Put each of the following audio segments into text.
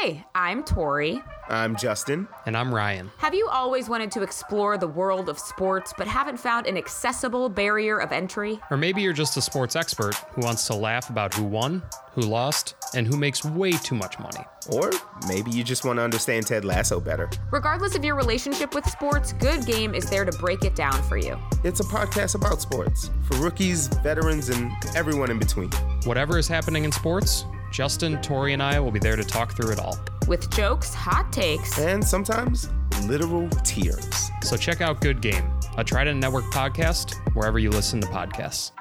Hey, I'm Tori. I'm Justin. And I'm Ryan. Have you always wanted to explore the world of sports but haven't found an accessible barrier of entry? Or maybe you're just a sports expert who wants to laugh about who won, who lost, and who makes way too much money. Or maybe you just want to understand Ted Lasso better. Regardless of your relationship with sports, Good Game is there to break it down for you. It's a podcast about sports for rookies, veterans, and everyone in between. Whatever is happening in sports, Justin, Tori, and I will be there to talk through it all. With jokes, hot takes, and sometimes literal tears. So check out Good Game, a Trident Network podcast, wherever you listen to podcasts.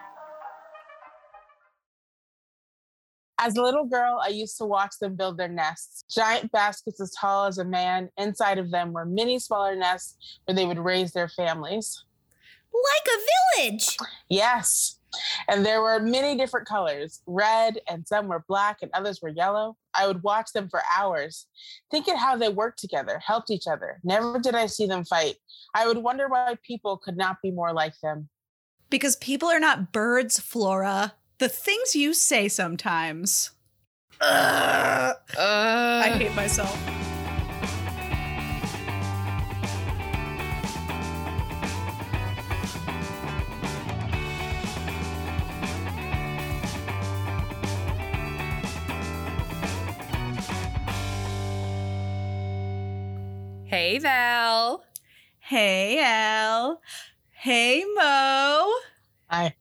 As a little girl, I used to watch them build their nests. Giant baskets as tall as a man. Inside of them were many smaller nests where they would raise their families. Like a village. Yes. And there were many different colors red, and some were black, and others were yellow. I would watch them for hours, thinking how they worked together, helped each other. Never did I see them fight. I would wonder why people could not be more like them. Because people are not birds, Flora. The things you say sometimes. Uh, uh. I hate myself. Hey, Val. Hey, Al. Hey, Mo. Hi.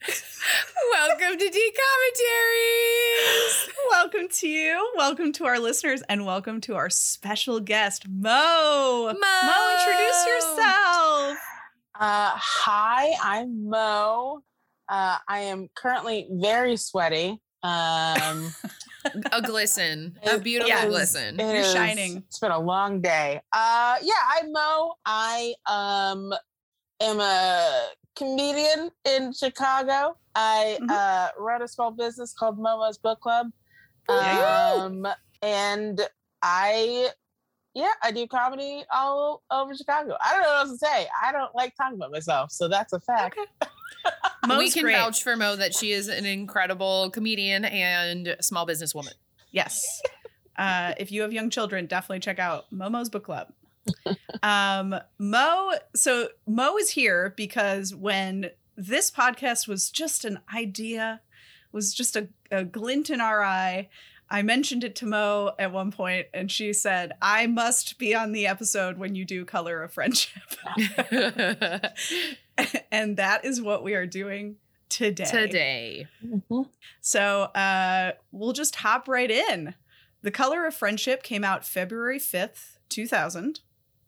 Welcome to D Commentaries. welcome to you. Welcome to our listeners, and welcome to our special guest, Mo. Mo, Mo introduce yourself. Uh, hi, I'm Mo. Uh, I am currently very sweaty. Um, a glisten, a beautiful Yes. glisten. It You're is- shining. It's been a long day. Uh yeah, I'm Mo. I um am a comedian in Chicago. I Mhm. uh run a small business called Momo's Book Club. Yeah. Um and I yeah, I do comedy all over Chicago. I don't know what else to say. I don't like talking about myself, so that's a fact. Okay. Mo's we can great. vouch for Mo that she is an incredible comedian and small businesswoman. Yes. Uh, if you have young children, definitely check out Momo's book club. um, Mo, so Mo is here because when this podcast was just an idea, was just a, a glint in our eye. I mentioned it to Mo at one point, and she said, I must be on the episode when you do Color of Friendship. and that is what we are doing today. Today. Mhm. So uh, we'll just hop right in. The Color of Friendship came out February 5th, 2000.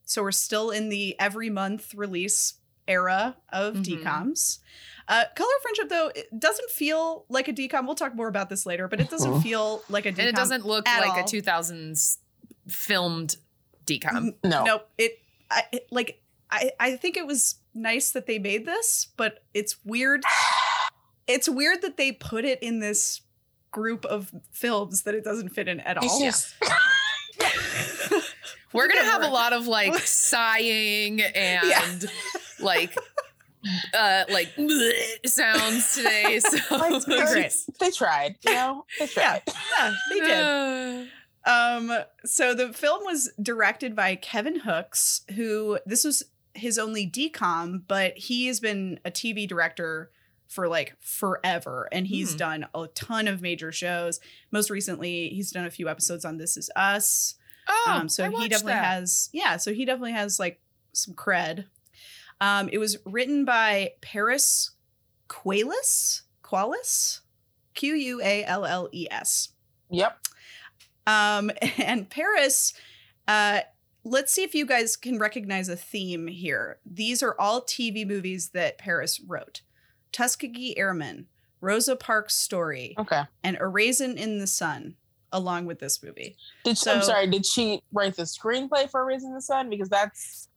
So we're still in the every month release era of Mhm. DCOMs. Uh, Color of Friendship, though, it doesn't feel like a DCOM. We'll talk more about this later, but it doesn't Mhm. feel like a DCOM. And it doesn't look at like all. a 2000s filmed DCOM. No. Nope. It, I, it like I, I think it was nice that they made this, but it's weird. It's weird that they put it in this group of films that it doesn't fit in at It's all. just We're gonna have a lot of like sighing and like uh like sounds today. So like, great. they tried, you know? They Yeah, tried. yeah, they did. Um, so the film was directed by Kevin Hooks, who this was his only DCOM, but he has been a TV director for like forever, and he's Hmm. done a ton of major shows. Most recently, he's done a few episodes on This Is Us. Oh, um, so he definitely that. has, yeah. So he definitely has like some cred. Um, it was written by Paris Qualles, Qualles, Q U A L L E S. Yep. Um, and Paris, uh, let's see if you guys can recognize a theme here. These are all TV movies that Paris wrote Tuskegee Airmen, Rosa Parks' Story, Okay. and A Raisin in the Sun, along with this movie. Did So- I'm sorry, did she write the screenplay for Raisin in the Sun? Because that's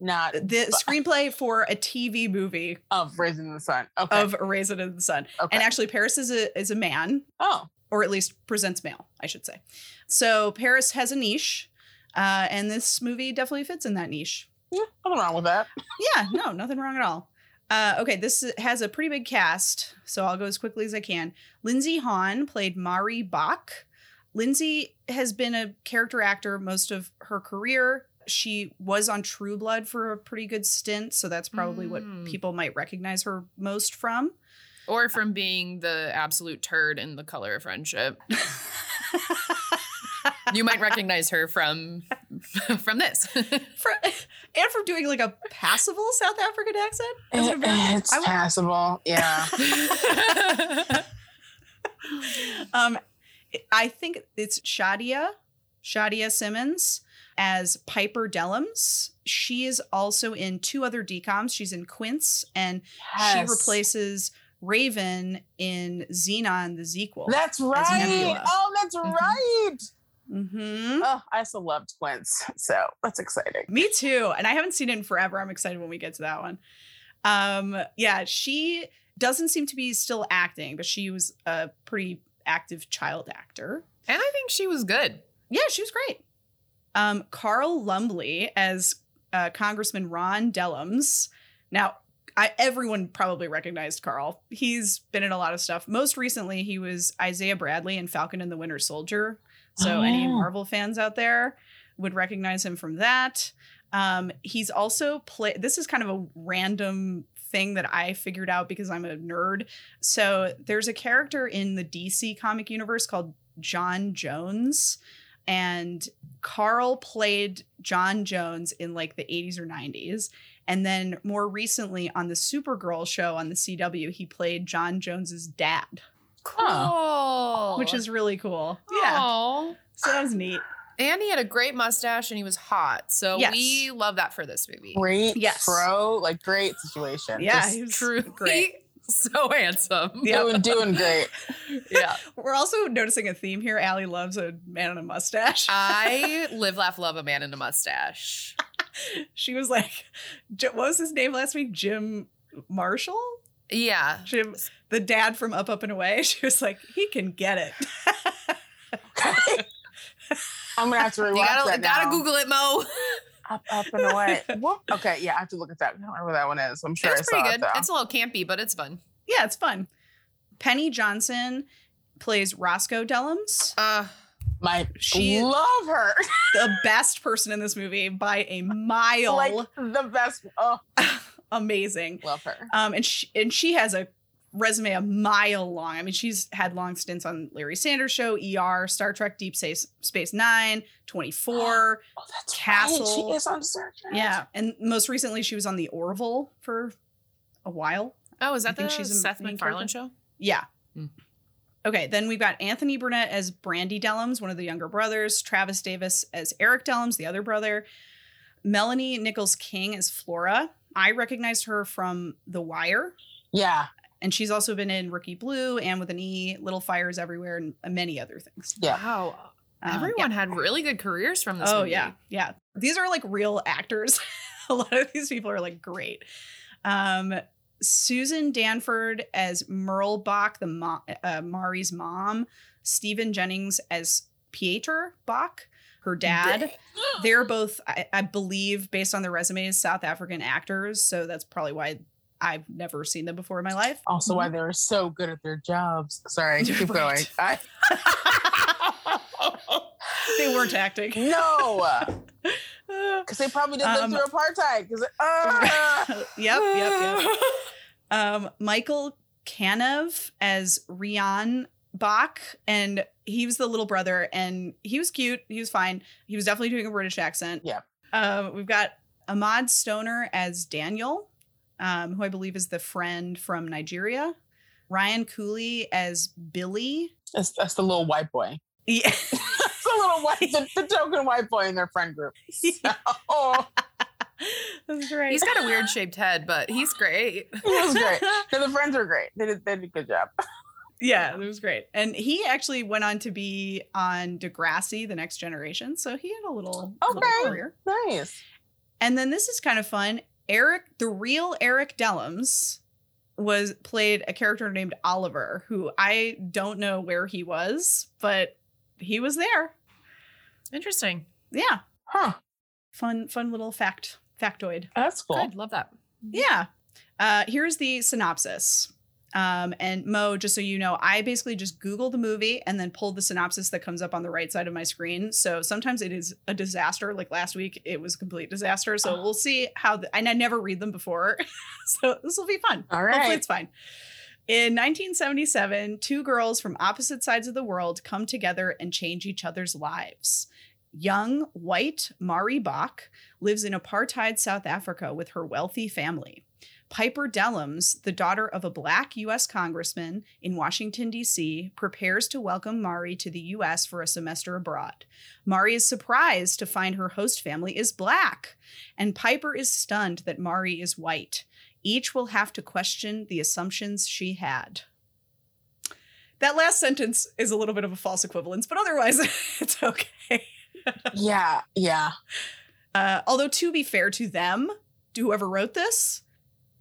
not The screenplay for a TV movie of Raising the Sun. Okay. of A Raisin in the Sun. okay. And actually, Paris is a, is a man, oh. or at least presents male, I should say. So Paris has a niche, uh, and this movie definitely fits in that niche. Yeah, nothing wrong with that. Yeah, no, nothing wrong at all. Uh, okay, this has a pretty big cast, so I'll go as quickly as I can. Lindsey Haun played Mari Bach. Lindsay has been a character actor most of her career. She was on True Blood for a pretty good stint, so that's probably Mm. what people might recognize her most from. Or from being the absolute turd in the color of friendship. you might recognize her from from this. For, and from doing like a passable South African accent. as an It's I w- passable. Yeah. um, I think it's Shadia, Shadia Simmons as Piper Dellums. She is also in two other DComs. She's in Quints, and she replaces Raven in Zenon the Zequel. That's right. Oh, that's Mhm. right. Hmm Oh, I also loved Quints. So that's exciting. Me too. And I haven't seen it in forever. I'm excited when we get to that one. Um, yeah, she doesn't seem to be still acting, but she was a pretty active child actor. and I think she was good. Yeah, she was great. Um, Carl Lumbly as uh, Congressman Ron Dellums. Now, I, everyone probably recognized Carl. He's been in a lot of stuff. Most recently, he was Isaiah Bradley in Falcon and the Winter Soldier. So, Oh, any. Marvel fans out there would recognize him from that. Um, he's also played. This is kind of a random thing that I figured out because I'm a nerd. So, there's a character in the DC comic universe called John Jones and Carl played John Jones in like the 80s or 90s. And then more recently on the Supergirl show on the CW, he played John Jones's dad, Cool. which is really cool. Yeah. Aw. So that was neat. And he had a great mustache and he was hot. So Yes. we love that for this movie. Great Yes. pro, like great situation. Yeah, Just he was Truly great. so handsome. Yeah. doing doing great. yeah. We're also noticing a theme here. Allie loves a man in a mustache. I live, laugh, love a man in a mustache. she was like, what was his name last week? Jim Marshall? Yeah. Jim, the dad from Up, Up and Away. She was like, he can get it. Okay. I'm gonna have to rewatch You gotta, that gotta now. Google it, Mo. up, up and away. Whoop. Okay, yeah, I have to look at that. I don't remember where that one is. I'm sure it's I saw pretty good. though. It's a little campy, but it's fun. yeah, it's fun. Penny Johnson plays Roscoe Dellums. Uh, My She- love her. the best person in this movie by a mile. like the best. Oh, Amazing. love her. Um, and she and she has a resume a mile long. I mean, she's had long stints on Larry Sanders Show, ER, Star Trek, Deep Space Space Nine, 24. Oh, that's Castle. Right. She is on Star Trek. yeah, and most recently she was on the Orville for a while. oh, is I that think the she's a Seth main MacFarlane show? Yeah. Hmm. Okay, then we've got Anthony Burnett as Brandy Dellums, one of the younger brothers, Travis Davis as Eric Dellums, the other brother, Melanie Nichols King as Flora. I recognized her from The Wire, Yeah. and she's also been in Rookie Blue and with an E, Little Fires Everywhere, and many other things. Yeah. Wow. Um, Everyone had really good careers from this Oh movie. yeah, yeah. These are like real actors. a lot of these people are like great. Um, Susan Danford as Merle Bach, the mo- uh, Mari's mom. Stephen Jennings as Pieter Bach, her dad. They're both, I, I believe, based on their resumes, South African actors. So that's probably why I've never seen them before in my life. Also, why they were so good at their jobs. Sorry, keep going. I, They weren't acting. no, because they probably didn't Um, live through apartheid. Because uh, yep, yep, yep. um, Michael Kanev as Rian Bach, and he was the little brother, and he was cute. He was fine. He was definitely doing a British accent. Yeah. Um, we've got Ahmad Stoner as Daniel, um, who I believe is the friend from Nigeria. Ryan Cooley as Billy. that's, that's the little white boy. Yeah. That's the little white, the, the token white boy in their friend group. So, oh, That's right. He's got a weird shaped head, but he's great. He was great. No, the friends were great. They did, they did a good job. Yeah, it was great. And he actually went on to be on Degrassi, The Next Generation. So he had a little, little Okay. career. Nice. And then this is kind of fun. Eric, the real Eric Dellums, was played a character named Oliver, who I don't know where he was, but he was there. Interesting. Yeah. Huh. Fun, fun little fact, factoid. That's cool. Good. Love that. Yeah. Uh, here's the synopsis. Um, and Mo, just so you know, I basically just Google the movie and then pull the synopsis that comes up on the right side of my screen. So sometimes it is a disaster. Like last week, it was a complete disaster. So we'll see how. The, and I never read them before, so this will be fun. All right. Hopefully, it's fine. In 1977, two girls from opposite sides of the world come together and change each other's lives. Young, white Mari Bach lives in apartheid South Africa with her wealthy family. Piper Dellums, the daughter of a black U.S. congressman in Washington, D.C., prepares to welcome Mari to the U.S. for a semester abroad. Mari is surprised to find her host family is black, and Piper is stunned that Mari is white. Each will have to question the assumptions she had. That last sentence is a little bit of a false equivalence, but otherwise, it's okay. Yeah, yeah. Uh, although, to be fair to them, to whoever wrote this,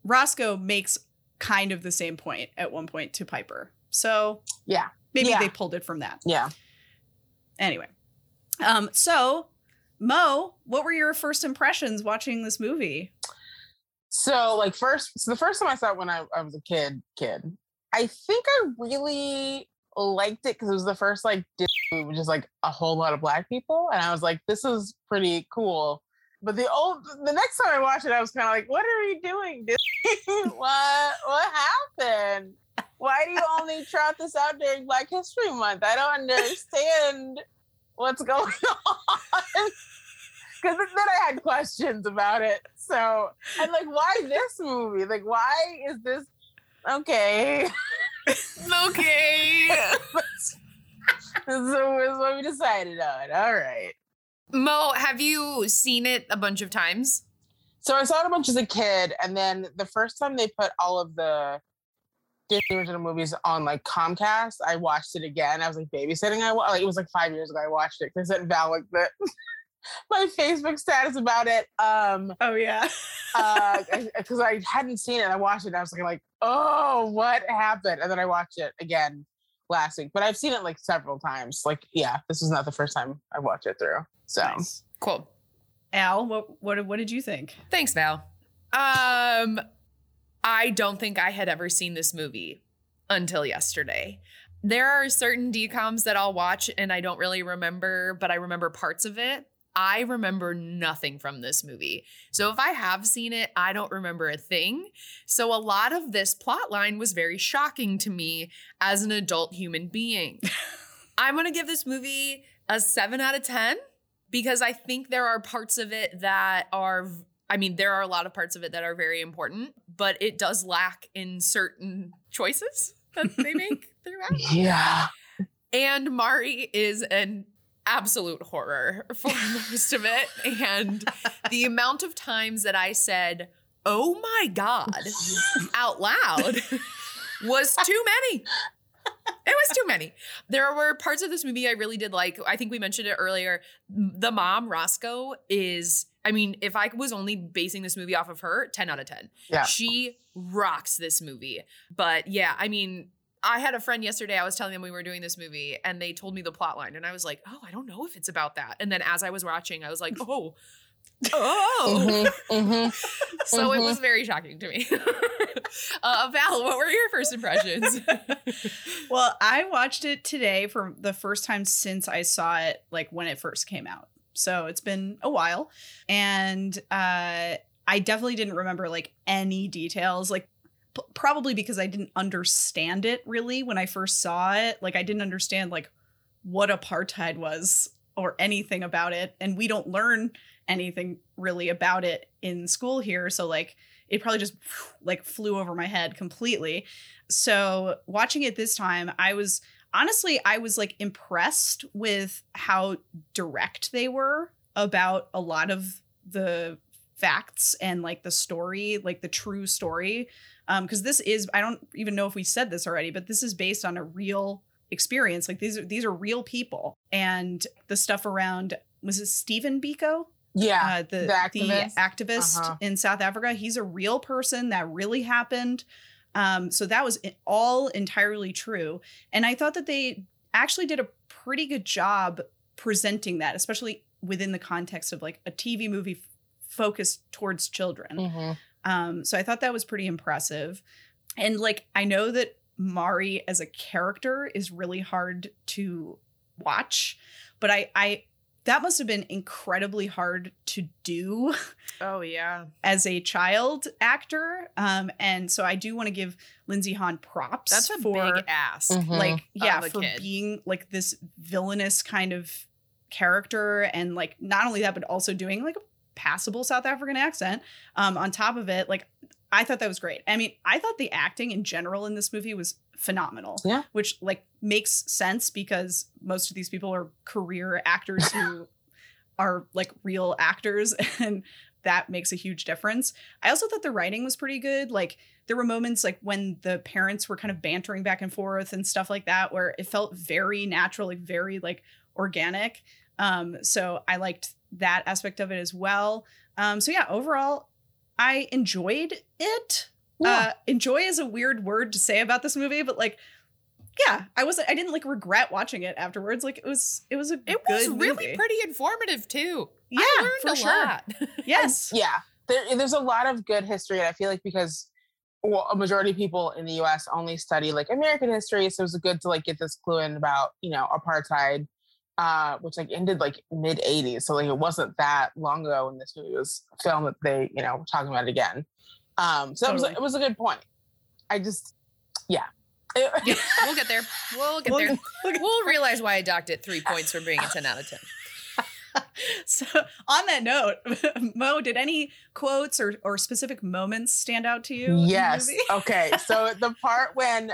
Roscoe makes kind of the same point at one point to Piper. So, Yeah. maybe Yeah. they pulled it from that. Yeah. Anyway, um, so Mo, what were your first impressions watching this movie? So like first, so the first time I saw it when I, I was a kid, kid, I think I really liked it because it was the first like Disney movie just like a whole lot of black people, and I was like, this is pretty cool. But the old, the next time I watched it, I was kind of like, what are you doing, what what happened? Why do you only trot this out during Black History Month? I don't understand what's going on. Because then I had questions about it. So I'm like, why this movie? Like, why is this okay? Okay. so is what we decided on. All right. Mo, have you seen it a bunch of times? So I saw it a bunch as a kid, and then the first time they put all of the Disney original movies on like Comcast, I watched it again. I was like babysitting. I like it was like five years ago. I watched it because I sent Val like the my Facebook status about it. Um, Oh yeah. because I hadn't seen it. I watched it and I was like, like, oh, what happened? And then I watched it again last week. But I've seen it like several times. Like, yeah, this is not the first time I watched it through. So Nice. Cool. Al, what what what did you think? Thanks, Val. Um, I don't think I had ever seen this movie until yesterday. There are certain DComs that I'll watch and I don't really remember, but I remember parts of it. I remember nothing from this movie. So if I have seen it, I don't remember a thing. So a lot of this plot line was very shocking to me as an adult human being. I'm going to give this movie a 7 out of 10 because I think there are parts of it that are I mean there are a lot of parts of it that are very important, but it does lack in certain choices that they make throughout. yeah. And Mari is an absolute horror for most of it and the amount of times that I said, "Oh my god" out loud was too many. It was too many. There were parts of this movie I really did like. I think we mentioned it earlier. The mom, Roscoe, is, I mean, if I was only basing this movie off of her, 10 out of 10. Yeah. She rocks this movie. But yeah, I mean, I had a friend yesterday, I was telling them we were doing this movie, and they told me the plot line, and I was like, oh, I don't know if it's about that. And then as I was watching, I was like, oh, oh. Mhm, mhm. So it Mhm. was very shocking to me. uh, Val, what were your first impressions? Well, I watched it today for the first time since I saw it like when it first came out. So it's been a while. And uh I definitely didn't remember like any details like p- probably because I didn't understand it really when I first saw it. Like I didn't understand like what apartheid was or anything about it and we don't learn anything really about it in school here. So like it probably just like flew over my head completely. So watching it this time i was honestly i was like impressed with how direct they were about a lot of the facts and like the story like the true story. Um because this is i don't even know if we said this already but this is based on a real experience. Like these are these are real people. And the stuff around was it Stephen Biko Yeah. uh, the the the activist? activist, Uh-huh. in South Africa. He's a real person that really happened. Um, so that was all entirely true, and I thought that they actually did a pretty good job presenting that, especially within the context of like a TV movie f- focused towards children. Mhm. Um, so I thought that was pretty impressive. and like I know that Mari as a character is really hard to watch, but I I that must have been incredibly hard to do Oh yeah. as a child actor. Um, and so I do want to give Lindsey Haun props That's a for big ask. Mhm. like yeah for kid. being like this villainous kind of character and like not only that but also doing like a passable south african accent um on top of it like i thought that was great. I mean i thought the acting in general in this movie was phenomenal Yeah. which like makes sense because most of these people are career actors who are like real actors and that makes a huge difference. I also thought the writing was pretty good. Like there were moments like when the parents were kind of bantering back and forth and stuff like that where it felt very natural like very like organic. Um so i liked that aspect of it as well. Um so yeah overall i enjoyed it Yeah. uh enjoy is a weird word to say about this movie but like yeah i wasn't i didn't like regret watching it afterwards like it was it was a It good was really movie. pretty informative too. yeah I learned for a sure lot. yes yeah there, there's a lot of good history and i feel like because well, a majority of people in the us only study like american history so it was good to like get this clue in about you know apartheid uh which like ended like mid 80s so like it wasn't that long ago when this movie was filmed that they you know were talking about it again um so it, was, Totally. it was a good point i just yeah Yeah, we'll get there. We'll get there. we'll realize why I docked it three points for being a 10 out of 10. So, on that note, Mo, did any quotes or, or specific moments stand out to you? in the Yes. okay. So the part when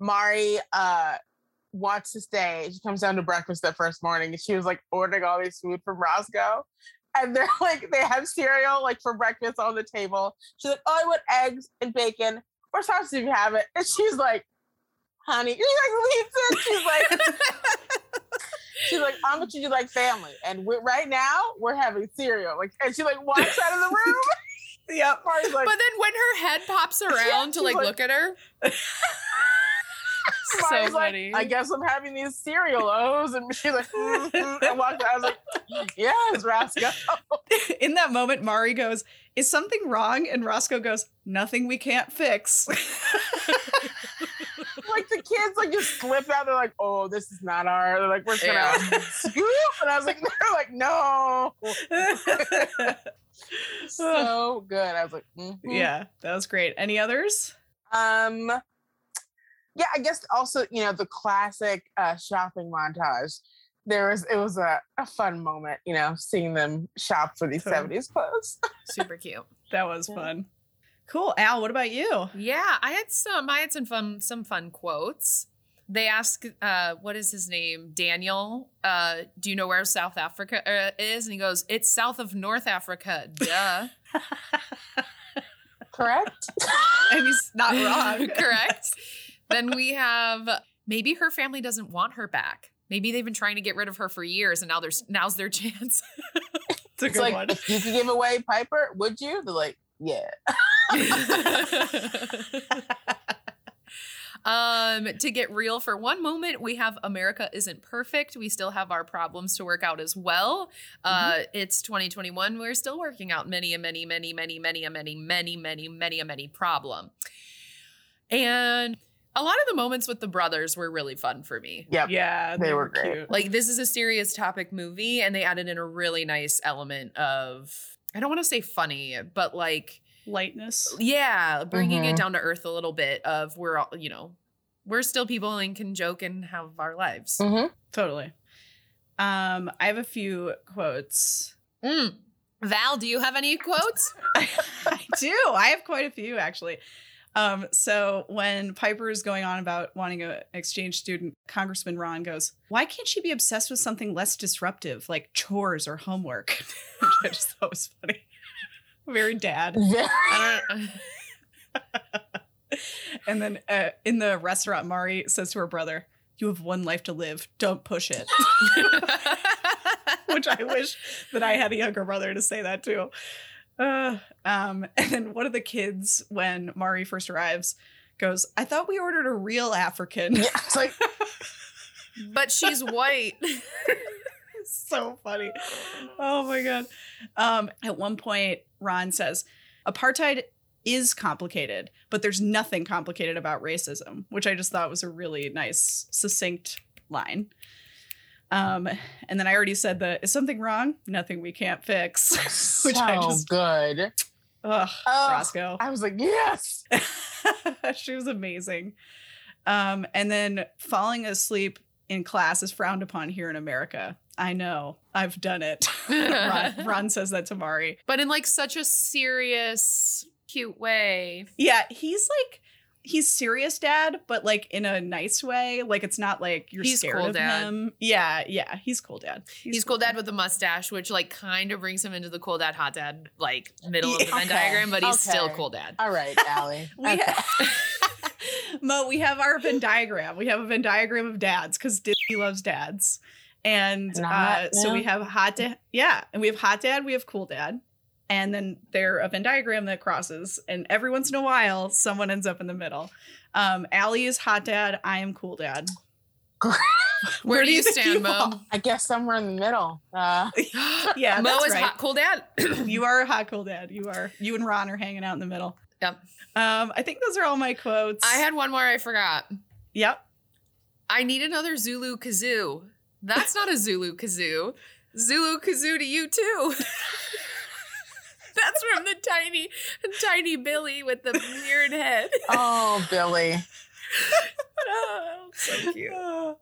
Mari uh wants to stay, she comes down to breakfast that first morning and she was like ordering all this food from Roscoe. And they're like, they have cereal like for breakfast on the table. She's like, Oh, I want eggs and bacon or sausage if you have it. And she's like, honey, she like it. She's like, she's like, I'm what you do like family. And right now we're having cereal. Like, and she like walks out of the room. Yep. Like, But then when her head pops around to like, like- look at her, so Mari's like, funny. I guess I'm having these cereal O's. And she's like, mm-hmm. I walked out. I was like, yes, Roscoe. In that moment, Mari goes, Is something wrong? And Roscoe goes, Nothing we can't fix. like the kids like just slip out. They're like, oh, this is not our. They're like, we're gonna Yeah. scoop. And I was like, they're like, no. So good. I was like, mhm. yeah, that was great. Any others? Um, yeah, I guess also, you know, the classic uh, shopping montage. There was, it was a, a fun moment, you know, seeing them shop for these Totally. 70s clothes. super cute. That was Yeah. fun. Cool. Al, what about you? Yeah, I had some. I had some fun. Some fun quotes. They ask, uh, "What is his name?" Daniel. Uh, do you know where South Africa uh, is? And he goes, "It's south of North Africa." Duh. Correct? And he's not wrong. Correct. Then we have maybe her family doesn't want her back. Maybe they've been trying to get rid of her for years, and now there's now's their chance. It's a it's good like, one. if you could give away Piper, would you? They're like, yeah. um, to get real for one moment, we have America isn't perfect. We still have our problems to work out as well. Uh, it's 2021. We're still working out many, a many, many, many, many, a many, many, many, many, a many problem. And a lot of the moments with the brothers were really fun for me. Yep. Yeah, They were great. cute. Like this is a serious topic movie, and they added in a really nice element of I don't want to say funny, but like lightness. yeah, bringing it Mhm. down to earth a little bit. Of we're all you know we're still people and can joke and have our lives. hmm Totally. Um, I have a few quotes. Mm. Val, do you have any quotes? I do. I have quite a few actually. Um, so when Piper is going on about wanting an exchange student, Congressman Ron goes, "Why can't she be obsessed with something less disruptive, like chores or homework?" Which I just thought was funny. Very dad. Don't. And then uh, in the restaurant, Mari says to her brother, "You have one life to live. Don't push it." Which I wish that I had a younger brother to say that too. Uh, um, and then one of the kids, when Mari first arrives, goes, "I thought we ordered a real African." Yeah, it's like, but she's white. so funny. Oh my god. Um, at one point, Ron says, "Apartheid is complicated, but there's nothing complicated about racism, which I just thought was a really nice, succinct line. Um, and then I already said that is something wrong? Nothing we can't fix. which so I just good. ugh, Oh, Roscoe. I was like, yes. she was amazing. Um, and then falling asleep in class is frowned upon here in America. I know. I've done it. Ron, Ron says that to Mari. but in like such a serious, cute way. Yeah, he's like he's serious dad, but like in a nice way. Like it's not like you're He's scared cool of dad. him. Yeah, yeah, he's cool dad. He's, cool dad with a mustache, which like kind of brings him into the cool dad, hot dad, like middle of the Venn Okay, diagram, but he's still cool dad. All right, Allie. We Okay. ha- Mo, we have our Venn diagram. We have a Venn diagram of dads because Disney loves dads. And uh, so we have hot dad. Yeah. And we have hot dad, we have cool dad. And then they're a Venn diagram that crosses. And every once in a while, someone ends up in the middle. Um, Allie is hot dad. I am cool dad. Where, do you stand, you Mo? are? I guess somewhere in the middle. Uh, Yeah, Mo that's is right. hot cool dad. You are a hot cool dad. You are. You and Ron are hanging out in the middle. Yep. Um, I think those are all my quotes. I had one more I forgot. Yep. I need another Zulu kazoo. That's not a Zulu kazoo. Zulu kazoo to you too. That's from the tiny, tiny Billy with the weird head. oh, Billy. oh, so cute. Oh,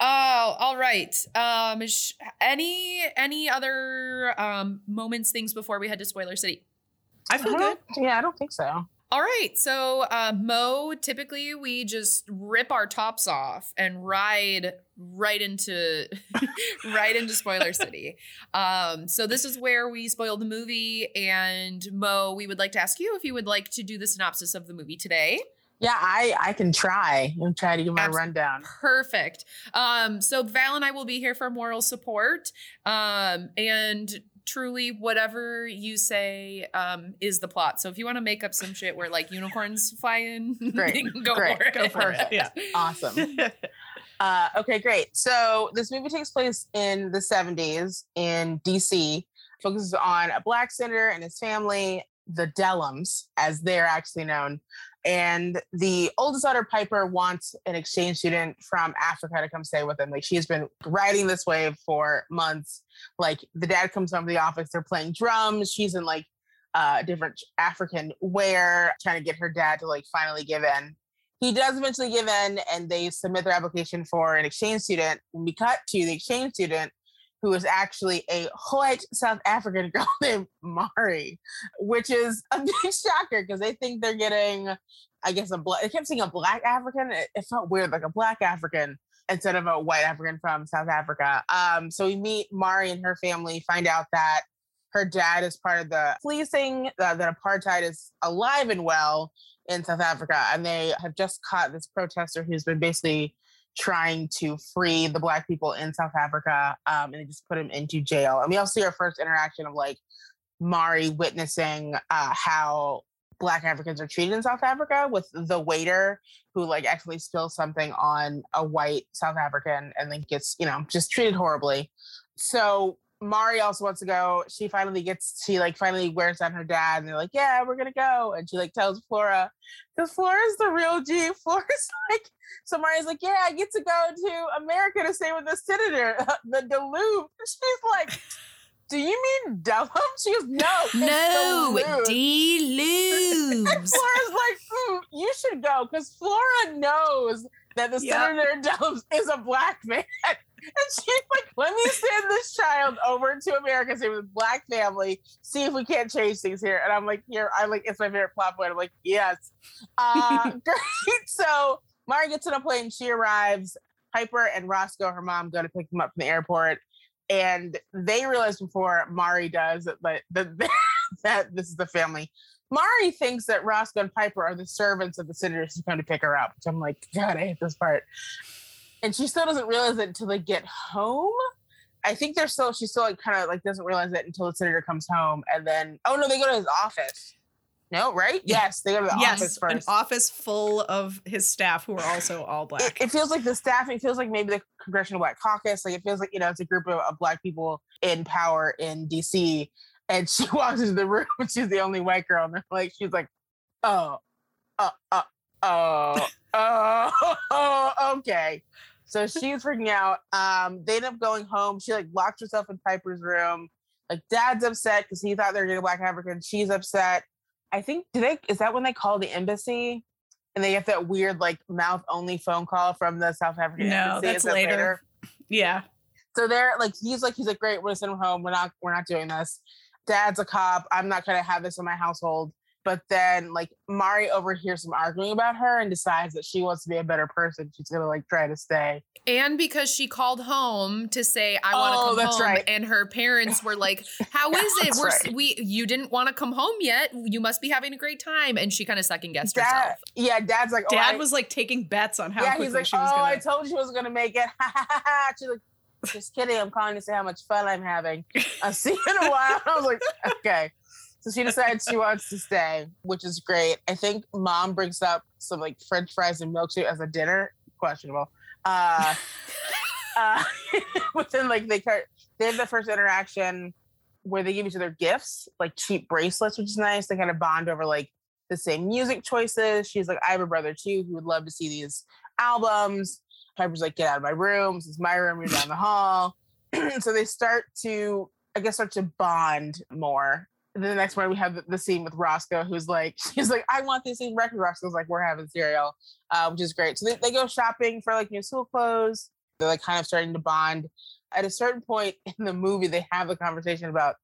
all right. Um, sh- any any other um moments, things before we head to Spoiler City? I feel I good. Yeah, I don't think so. All right. So, uh, Mo, typically we just rip our tops off and ride right into right into Spoiler City. Um, so this is where we spoil the movie. And Mo, we would like to ask you if you would like to do the synopsis of the movie today. Yeah, I I can try. I'm trying to give my Abs- rundown. Perfect. Um, so Val and I will be here for moral support. Um, and truly whatever you say um is the plot. So if you want to make up some shit where like unicorns fly in, Great, go great, for it. Go for it. Yeah. Awesome. Uh, okay, great. So this movie takes place in the 70s in DC, focuses on a black senator and his family, the Dellums, as they're actually known. And the oldest daughter, Piper, wants an exchange student from Africa to come stay with them. Like she's been riding this wave for months. Like the dad comes home to the office, they're playing drums. She's in like uh, different African wear, trying to get her dad to like finally give in he does eventually give in and they submit their application for an exchange student. When we cut to the exchange student, who is actually a white South African girl named Mari, which is a big shocker because they think they're getting, I guess, a black, I kept seeing a black African. It, it felt weird, like a black African instead of a white African from South Africa. Um, so we meet Mari and her family, find out that her dad is part of the policing, uh, that apartheid is alive and well in South Africa, and they have just caught this protester who's been basically trying to free the black people in South Africa, um, and they just put him into jail. And we also see our first interaction of like Mari witnessing uh, how black Africans are treated in South Africa with the waiter who like actually spills something on a white South African and then gets you know just treated horribly. So Mari also wants to go. She finally gets, she like finally wears down her dad and they're like, yeah, we're going to go. And she like tells Flora, because Flora's the real G. Flora's like, so Mari's like, yeah, I get to go to America to stay with the senator, the Duluth. She's like, do you mean Dellum? She goes, no. it's Duluth." D-Lubes. Flora's like, mm, you should go because Flora knows that the Yep. senator Dellums is a black man. And she's like, let me send this child over to America, with a black family, see if we can't change things here. And I'm like, here, I'm like, it's my favorite plot point. I'm like, yes. Uh, great. So Mari gets on a plane, she arrives. Piper and Roscoe, her mom, go to pick them up from the airport. And they realize before Mari does that, that, that, that this is the family. Mari thinks that Roscoe and Piper are the servants of the senators who come to pick her up. Which I'm like, God, I hate this part. And she still doesn't realize it until they get home. I think they're still, she still like kind of like doesn't realize it until the senator comes home. And then, oh no, they go to his office. No, right? Yes, they go to the office yes, first. an office full of his staff who are also all black. it feels like the staff, it feels like maybe the Congressional Black Caucus. Like it feels like, you know, it's a group of, of black people in power in DC. And she walks into the room she's the only white girl. And they're like, she's like, oh, uh, uh, oh, oh, oh, okay. So she's freaking out. Um, they end up going home. She like locks herself in Piper's room. Like dad's upset because he thought they were getting black African. She's upset. I think do they is that when they call the embassy and they get that weird like mouth only phone call from the South African No, embassy? that's that later. Yeah. So they're like he's like he's like great. We're gonna him home. We're not we're not doing this. Dad's a cop. I'm not gonna have this in my household. But then like Mari overhears some arguing about her and decides that she wants to be a better person. She's gonna like try to stay. And because she called home to say I want to Oh, come that's home, right. and her parents were like, "How is it? We're right. we you didn't want to come home yet. You must be having a great time." And she kind of second guessed Dad, herself. yeah, dad's like, oh, Dad I- was like taking bets on how yeah, quickly he's like, she oh, was gonna. I told you she was gonna make it. She's like, just kidding. I'm calling to say how much fun I'm having. I'll see you in a while. I was like, okay. So she decides she wants to stay, which is great. I think mom brings up some like French fries and milkshake as a dinner. Questionable. Uh, uh, but then like they cut, they have the first interaction where they give each other gifts, like cheap bracelets, which is nice. They kind of bond over like the same music choices. She's like, I have a brother too who would love to see these albums. Piper's like, get out of my room. This is my room. You're down the hall. so they start to, I guess, start to bond more. The next one, we have the, the scene with Roscoe, who's like, she's like, I want this same record. Roscoe's like, we're having cereal, uh, which is great. So they, they go shopping for like new school clothes. They're like kind of starting to bond. At a certain point in the movie, they have a conversation about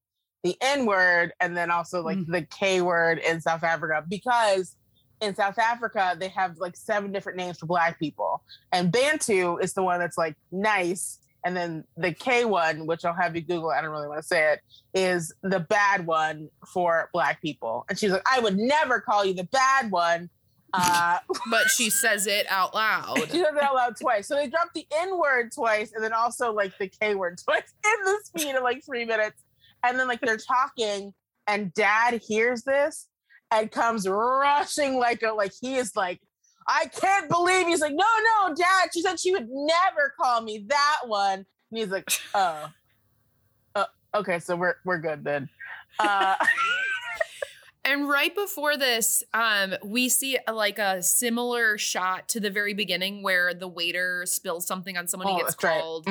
the N word and then also like Mm. the K word in South Africa because in South Africa they have like seven different names for black people and Bantu is the one that's like nice and then the K one which I'll have you Google I don't really want to say it is the bad one for black people and she's like I would never call you the bad one uh But she says it out loud. she said it out loud twice. So they dropped the N word twice and then also like the K word twice in the speed of like three minutes. And then like they're talking and dad hears this and comes rushing like a like he is like, I can't believe he's like, no, no, dad. She said she would never call me that one. And he's like, oh. Uh, okay, so we're we're good then. Uh And right before this, um, we see a, like a similar shot to the very beginning where the waiter spills something on someone oh, he gets that's right. called.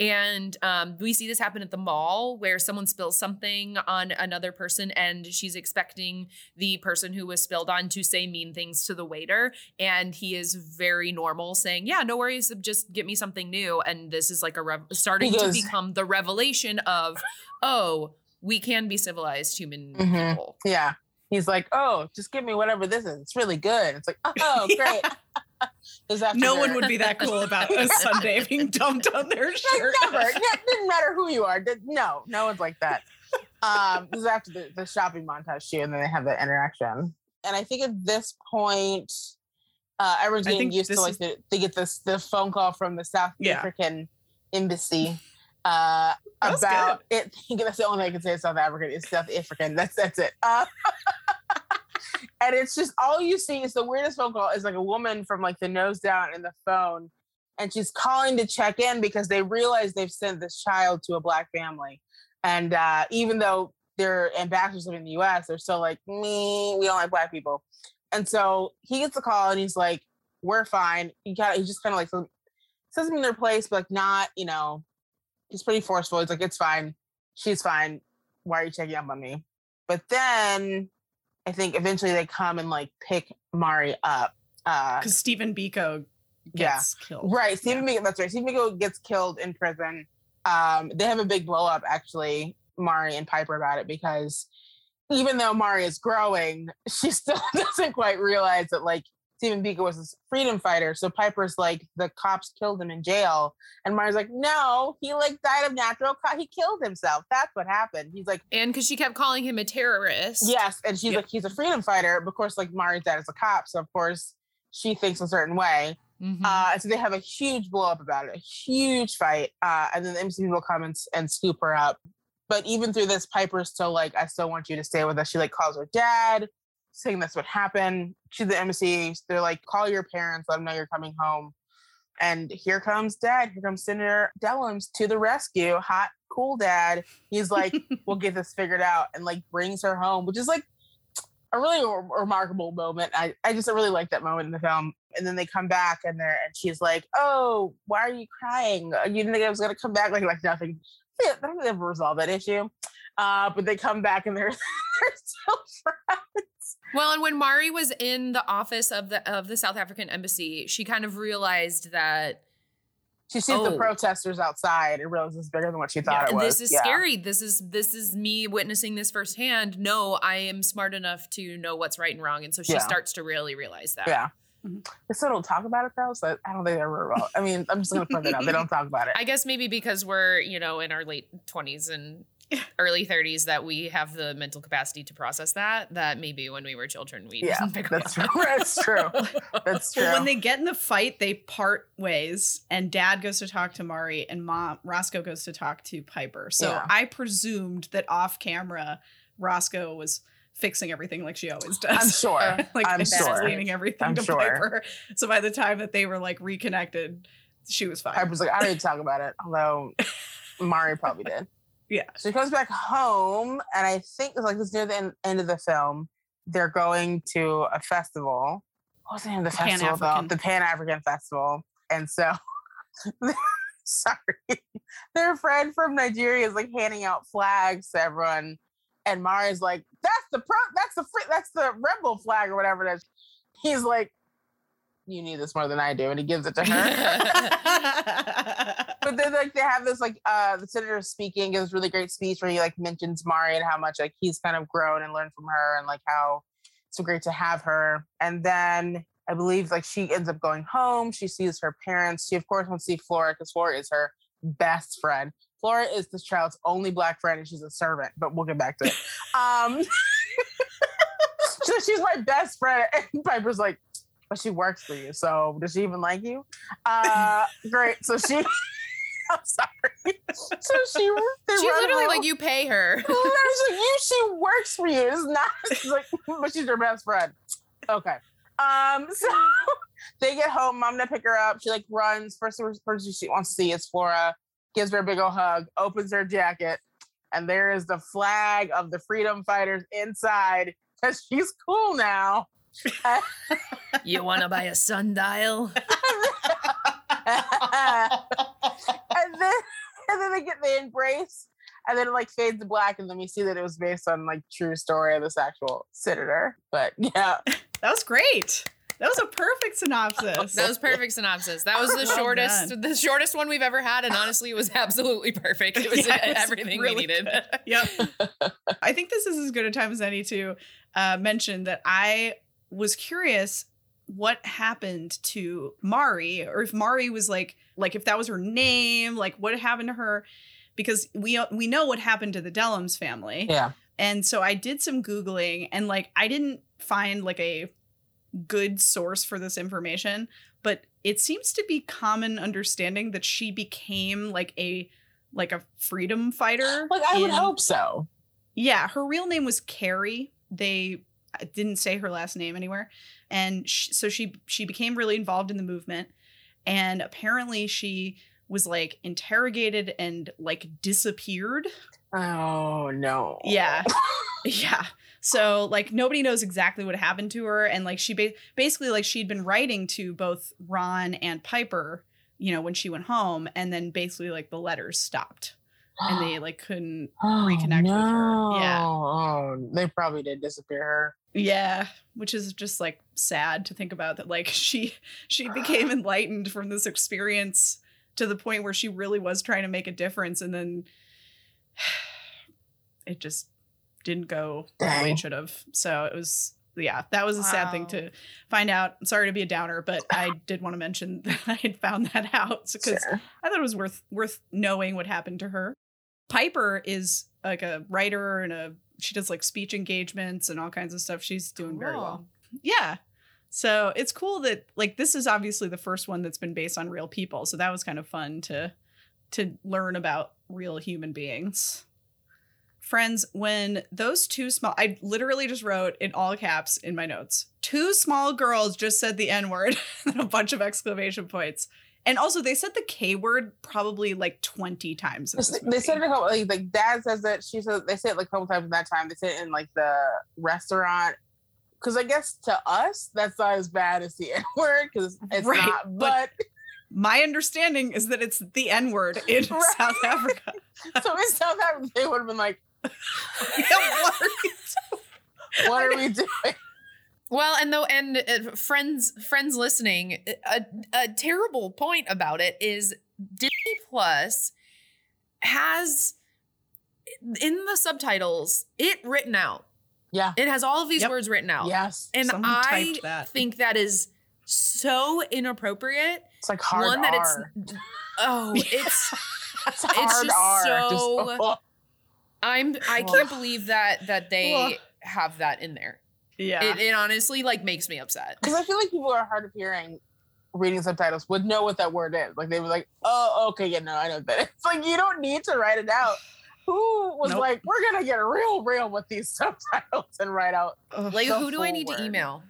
And um, we see this happen at the mall where someone spills something on another person, and she's expecting the person who was spilled on to say mean things to the waiter. And he is very normal, saying, Yeah, no worries, just get me something new. And this is like a rev- starting to become the revelation of, Oh, we can be civilized human Mhm. people. Yeah. He's like, oh, just give me whatever this is. It's really good. It's like, oh, great. No one would be that cool about a sundae being dumped on their shirt. never. It didn't matter who you are. No, no one's like that. Um, this is after the, the shopping montage too, and then they have that interaction. And I think at this point, uh, everyone's getting used to like is- the, they get this the phone call from the South Yeah. African embassy uh, That's about it. I think that's the only thing I can say. South African is South African. That's that's it. Uh, and it's just all you see is the weirdest phone call is like a woman from like the nose down in the phone, and she's calling to check in because they realize they've sent this child to a black family, and uh, even though they're ambassadors living in the U.S., they're still like me. We don't like black people, and so he gets the call and he's like, "We're fine." He got he just kind of like says them in their place, but like not you know. He's pretty forceful. He's like, "It's fine. She's fine. Why are you checking up on me?" But then I think eventually they come and like pick Mari up. Uh, Because Stephen Biko Yeah. gets killed. right, Stephen Biko. That's right. Stephen Biko gets killed in prison. Um, they have a big blow up actually, Mari and Piper about it because even though Mari is growing, she still doesn't quite realize that like Stephen Biko was a freedom fighter. So Piper's like the cops killed him in jail, and Mari's like, no, he like died of natural. Co- he killed himself. That's what happened. He's like. And because she kept calling him a terrorist. Yes, and she's Yep. like, he's a freedom fighter. But of course, like Mari's dad is a cop, so of course she thinks a certain way. Mhm. Uh, and so they have a huge blow up about it, a huge fight. Uh, and then the MC people come and, and scoop her up. But even through this, Piper's still like, I still want you to stay with us. She like calls her dad, saying that's what happened. to the embassy. They're like, call your parents, let them know you're coming home. And here comes dad. Here comes Senator Dellums to the rescue. Hot, cool dad. He's like, we'll get this figured out and like brings her home, which is like a really re- remarkable moment. I, I just really like that moment in the film. And then they come back and they're and she's like, "Oh, why are you crying? Uh, You didn't think I was gonna come back like like nothing." I don't think they've resolved that issue. Uh, but they come back and they're they're still friends. Well, and when Mari was in the office of the of the South African embassy, she kind of realized that She sees the Oh. protesters outside and realizes it's bigger than what she thought it was. this is Yeah. scary. This is this is me witnessing this firsthand. No, I am smart enough to know what's right and wrong, and so she Yeah. starts to really realize that. Yeah. Mhm. They still don't talk about it though, so I don't think they ever will. I mean, I'm just gonna point that out. They don't talk about it. I guess maybe because we're, you know, in our late 20s and early 30s that we have the mental capacity to process that, that maybe when we were children we yeah, didn't pick that's up true. on. That's true. That's true. Well, when they get in the fight, they part ways, and Dad goes to talk to Mari, and Mom Roscoe goes to talk to Piper. So Yeah. I presumed that off camera, Roscoe was fixing everything like she always does. I'm sure. like I'm sure. explaining everything I'm to sure. Piper. So by the time that they were like reconnected, she was fine. Piper's like, I didn't talk about it, although Mari probably did. Yeah. So he comes back home, and I think it's like this near the end, end of the film. They're going to a festival. What was the name of the festival? Pan-African. The Pan African Festival. And so, sorry, their friend from Nigeria is like handing out flags to everyone, and Mari's like, "That's the pro, that's the fr- that's the rebel flag or whatever it is." He's like, "You need this more than I do," and he gives it to her. but then like they have this like uh the senator speaking gives a really great speech where he like mentions Mari and how much like he's kind of grown and learned from her and like how it's so great to have her. And then I believe like she ends up going home. She sees her parents. She of course wants to see Flora because Flora is her best friend. Flora is this child's only black friend and she's a servant, but we'll get back to it. Um so she's my best friend. And Piper's like, but she works for you. So does she even like you? Uh great. So she I'm sorry. So she they She run literally like you pay her. Literally, you she works for you. It's not she's like, but she's your best friend. Okay. Um, so they get home, mom to pick her up. She like runs. First person she wants to see is Flora, gives her a big old hug, opens her jacket, and there is the flag of the freedom fighters inside. Cause she's cool now. You want to buy a sundial? and then and then they get they embrace and then it like fades to black and then we see that it was based on like true story of this actual senator but yeah that was great. That was a perfect synopsis. That was perfect synopsis. That was the Well shortest, done. the shortest one we've ever had, and honestly, it was absolutely perfect. It was Yeah, it was everything really we needed. good. Yep. I think this is as good a time as any to uh, mention that I was curious what happened to Mari, or if Mari was like, like if that was her name, like what happened to her, because we uh, we know what happened to the Dellums family, yeah and so I did some googling, and like I didn't find like a good source for this information, but it seems to be common understanding that she became like a like a freedom fighter. like i would hope so yeah, her real name was Carrie. They uh, didn't say her last name anywhere, and sh- so she she became really involved in the movement. And apparently, she was like interrogated and like disappeared. oh no Yeah, yeah. So like nobody knows exactly what happened to her, and like she ba- basically like she'd been writing to both Ron and Piper, you know, when she went home, and then basically like the letters stopped, and they like couldn't oh, reconnect with her. Yeah. oh they probably did disappear her Yeah, which is just like sad to think about that like she she became enlightened from this experience to the point where she really was trying to make a difference and then it just didn't go the way it should have. So it was yeah, that was a sad thing to find out. Sorry to be a downer, but I did want to mention that I had found that out because Sure. I thought it was worth worth knowing what happened to her. Piper is like a writer and a she does like speech engagements and all kinds of stuff. She's doing very well. Yeah. So it's cool that like this is obviously the first one that's been based on real people. So that was kind of fun to to learn about real human beings. Friends, when those two small I literally just wrote in all caps in my notes. Two small girls just said the N-word and a bunch of exclamation points. And also they said the K word probably like 20 times. They said it a couple, like, like dad says that she said they say it like a couple times in that time. They say it in like the restaurant because I guess to us that's not as bad as the N word because it's Right, not. but- But My understanding is that it's the N word in Right. South Africa. so in South Africa they would have been like, Yeah, what are "What are we doing?" Well, and though, and uh, friends, friends listening, a, a terrible point about it is Disney Plus has in the subtitles it written out. Yeah. It has all of these Yep. words written out. Yes, And I that. think that is so inappropriate. it's like hard One that R. it's oh, it's It's hard just R. so- Just, oh. I'm I can't believe that that they have that in there. Yeah. It, it honestly like makes me upset. Because I feel like people who are hard of hearing reading subtitles would know what that word is. Like they were like, oh, okay, yeah, no, I know that. It's like you don't need to write it out. Who was Nope. like, we're gonna get real real with these subtitles and write out. Ugh. Like, who do I full need to email?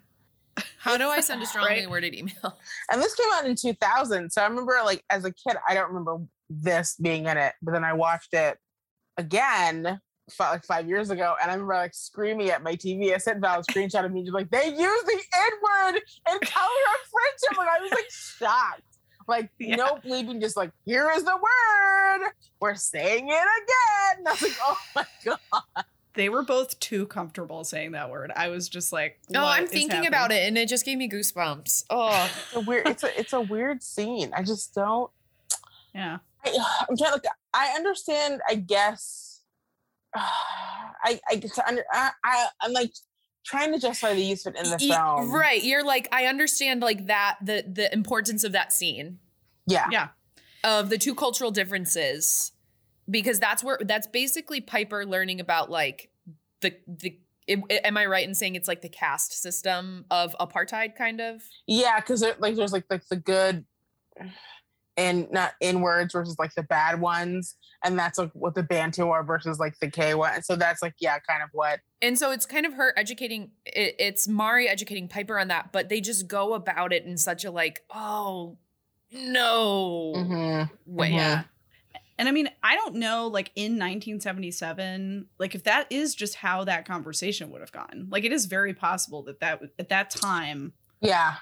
How do I send a strongly Right. worded email? And this came out in 2000. So I remember, like, as a kid, I don't remember this being in it, but then I watched it again fi- like five years ago, and I remember like screaming at my TV. I sent Val a screenshot of me, just like, they use the N word in Color of Friendship. Like, I was like shocked. Like, Yeah. no bleeping, just like, here is the word. We're saying it again. And I was like, oh my God. They were both too comfortable saying that word. I was just like, oh, No, what I'm is thinking happening? about it and it just gave me goosebumps. Oh, It's a weird, it's a, it's a weird scene. I just don't. Yeah. I, I'm trying to like I understand I guess I I guess I, under, I, I I'm like trying to justify the use of it in the Y- film right. You're like, I understand like that the the importance of that scene yeah Yeah. of the two cultural differences because that's where that's basically Piper learning about like the the. Am am I right in saying it's like the caste system of apartheid, kind of? yeah because like there's like like the good and not in words versus like the bad ones and that's like what the Bantu are versus like the K one and so that's like yeah kind of what And so it's kind of her educating. It, it's Mari educating Piper on that, but they just go about it in such a like, oh no Mhm. way. Mhm. Yeah. And I mean, I don't know, like in 1977, like if that is just how that conversation would have gone. Like it is very possible that that at that time, yeah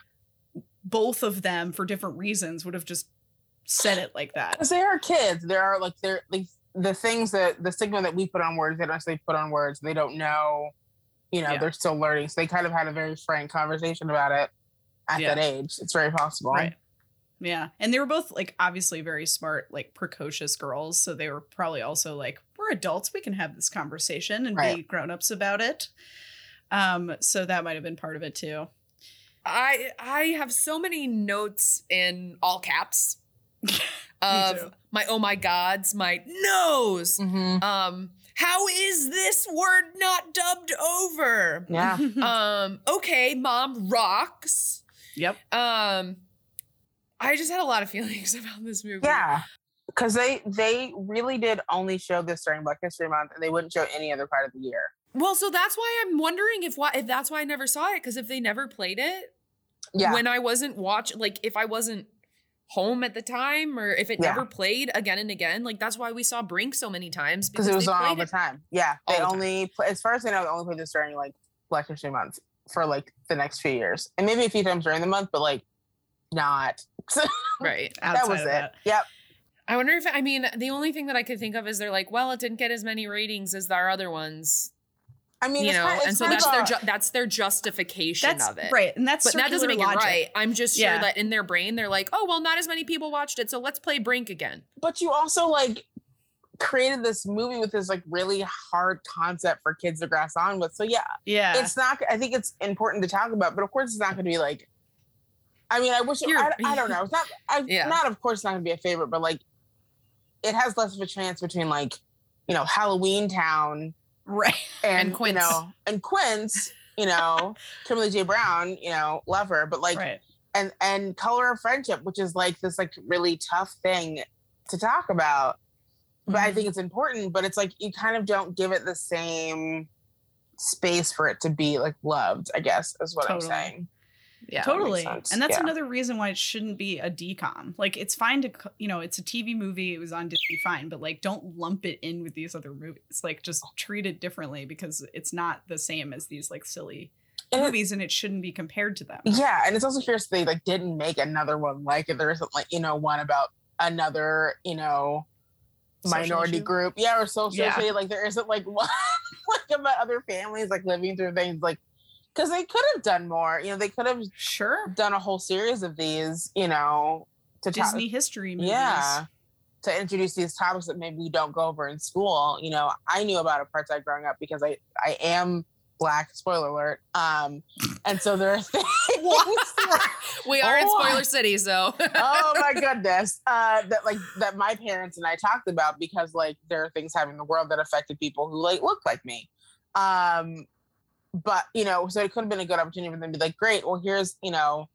both of them for different reasons would have just said it like that. because they are kids there are like they're like the things that the stigma that we put on words they don't actually put on words they don't know you know Yeah. they're still learning so they kind of had a very frank conversation about it at Yeah. that age it's very possible Right. Yeah. And they were both like obviously very smart, like precocious girls. So they were probably also like, we're adults. We can have this conversation and be grown ups about it. Um, so that might have been part of it too. I I have so many notes in all caps too. of my oh my gods, my no's. Mhm. Um, how is this word not dubbed over? yeah Um, okay, mom rocks. yep. Um, I just had a lot of feelings about this movie. yeah because they they really did only show this during black history month and they wouldn't show any other part of the year Well, so that's why I'm wondering if why if that's why I never saw it because if they never played it yeah when I wasn't watch like if I wasn't home at the time or if it Yeah. never played again and again like that's why we saw Brink so many times because it was on all the time yeah they the time. only pl- as far as i know they only played this during like black history month for like the next few years and maybe a few times during the month but like not right. that was it that. yep I wonder if I mean the only thing that I could think of is they're like, well, it didn't get as many ratings as our other ones, I mean, you know, kind- it's and so that's of their ju- that's their justification That's of it. right. And that's But that doesn't make logic. it right. I'm just sure Yeah. that in their brain they're like, oh well, not as many people watched it, so let's play Brink again. but you also like created this movie with this like really hard concept for kids to grasp on with. So yeah, Yeah. it's not. I think it's important to talk about, but of course, it's not going to be like. I mean, I wish. It, I, I don't know. It's not. I, Yeah. Not of course, not going to be a favorite, but like, it has less of a chance between like, you know, Halloweentown right. and, And Quints. you know, and Quints. You know, Kimberly J. Brown. You know, love her, but like, right. and and color of friendship which is like this like really tough thing to talk about but i Mhm. think it's important but it's like you kind of don't give it the same space for it to be like loved i guess is what Totally. i'm saying Yeah. totally and that's Yeah. another reason why it shouldn't be a DCOM like it's fine to you know it's a tv movie it was on disney fine but like don't lump it in with these other movies like just treat it differently because it's not the same as these like silly And movies and it shouldn't be compared to them. Yeah, and it's also curious they like didn't make another one like it. There isn't like you know one about another you know Social minority issue? group. Yeah, or social Yeah. issue. Like there isn't like one like about other families like living through things like because they could have done more. You know, they could have Sure. done a whole series of these. You know, to ta- Disney history movies. yeah to introduce these topics that maybe we don't go over in school you know i knew about apartheid growing up because i i am black spoiler alert um and so there are things We are in Oh. spoiler city, so oh my goodness uh that like that my parents and i talked about because like there are things happening in the world that affected people who like look like me um but you know so it could have been a good opportunity for them to be like great well here's you know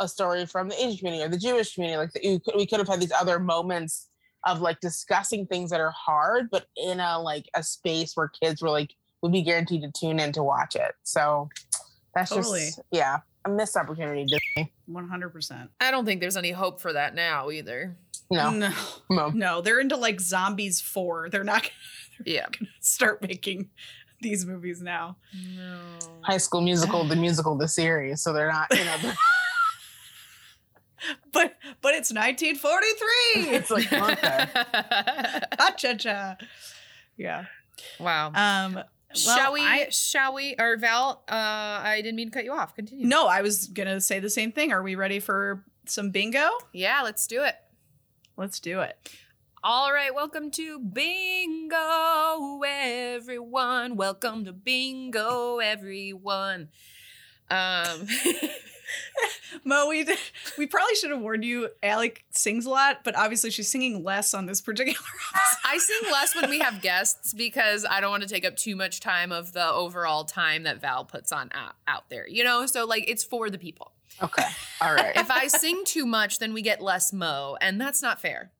a story from the asian community or the jewish community like you could, we could have had these other moments of like discussing things that are hard but in a like a space where kids were like would be guaranteed to tune in to watch it so that's Totally. just yeah a missed opportunity Disney. One hundred percent. I don't think there's any hope for that now either. no No, no no, they're into like zombies four. They're not Yeah. gonna start making these movies now. No. high school musical the musical the series so they're not you know they're- But but it's 1943. it's like okay. Ha cha cha. Yeah. wow. Um. well, shall we? I- shall we? Or Val? Uh, I didn't mean to cut you off. Continue. no, I was gonna say the same thing. Are we ready for some bingo? Yeah, let's do it. Let's do it. All right, welcome to Bingo, everyone. Welcome to Bingo, everyone. Um, Mo, we we probably should have warned you. Alec sings a lot, but obviously she's singing less on this particular. episode. I sing less when we have guests because I don't want to take up too much time of the overall time that Val puts on out, out there. You know, so like it's for the people. okay all right If I sing too much, then we get less Mo, and that's not fair.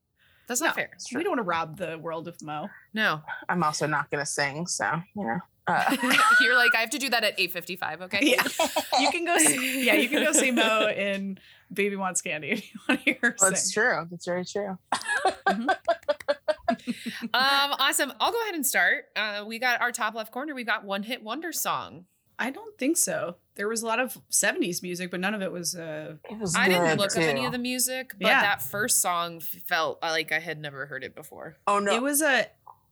That's not No. fair. we don't want to rob the world of Mo. No, i'm also not gonna sing so you know uh, you're like I have to do that at eight fifty five. Okay. Yeah, you can go. See, yeah, you can go see Mo in Baby Wants Candy if you want to hear her that's sing. true that's very true Um, awesome. I'll go ahead and start. Uh, we got our top left corner. We got one hit wonder song. I don't think so. There was a lot of '70s music, but none of it was. Uh, it was I didn't good, look up any of the music, but Yeah. that first song felt like I had never heard it before. oh no It was a.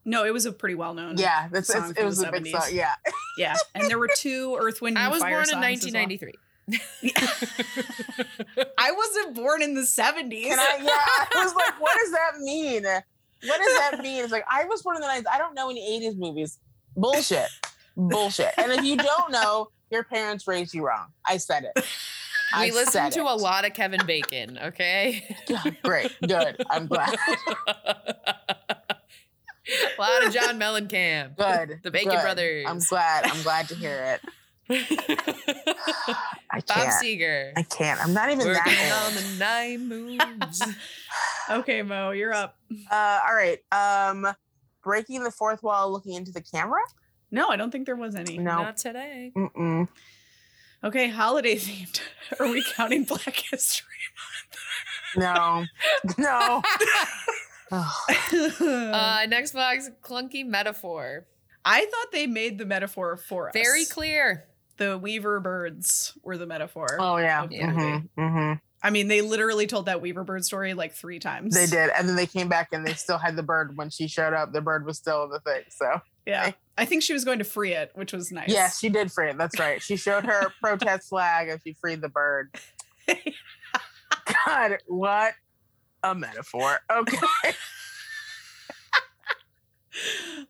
No, it was a pretty well known. yeah that's song it's, it was the a big 70s. song yeah yeah. And there were two Earth, Wind, and I was Fire born in songs as well. 1993. I wasn't born in the '70s. I, yeah i was like what does that mean what does that mean it's like i was born in the 90s i don't know any 80s movies bullshit bullshit and if you don't know your parents raised you wrong i said it I we listened to it. a lot of Kevin Bacon, okay? great good i'm glad a lot of John Mellencamp. good The Bacon good. Brothers. i'm glad i'm glad to hear it i Bob can't Seger. i can't i'm not even Working that on the nine moves. okay, Mo, you're up. Uh, all right. Um, breaking the fourth wall, looking into the camera. No, I don't think there was any. No. Not today. Mm-mm. Okay, holiday themed. Are we counting Black History Month? No. no. Uh, next box, clunky metaphor. I thought they made the metaphor for us. Very clear. The Weaver birds were the metaphor. oh yeah. of Yeah. movie. hmm hmm I mean, they literally told that Weaver bird story like three times. They did, and then they came back and they still had the bird when she showed up. The bird was still the thing. So Yeah. I think she was going to free it, which was nice. yes, she did free it. That's right. She showed her protest flag and she freed the bird. God, what a metaphor. Okay.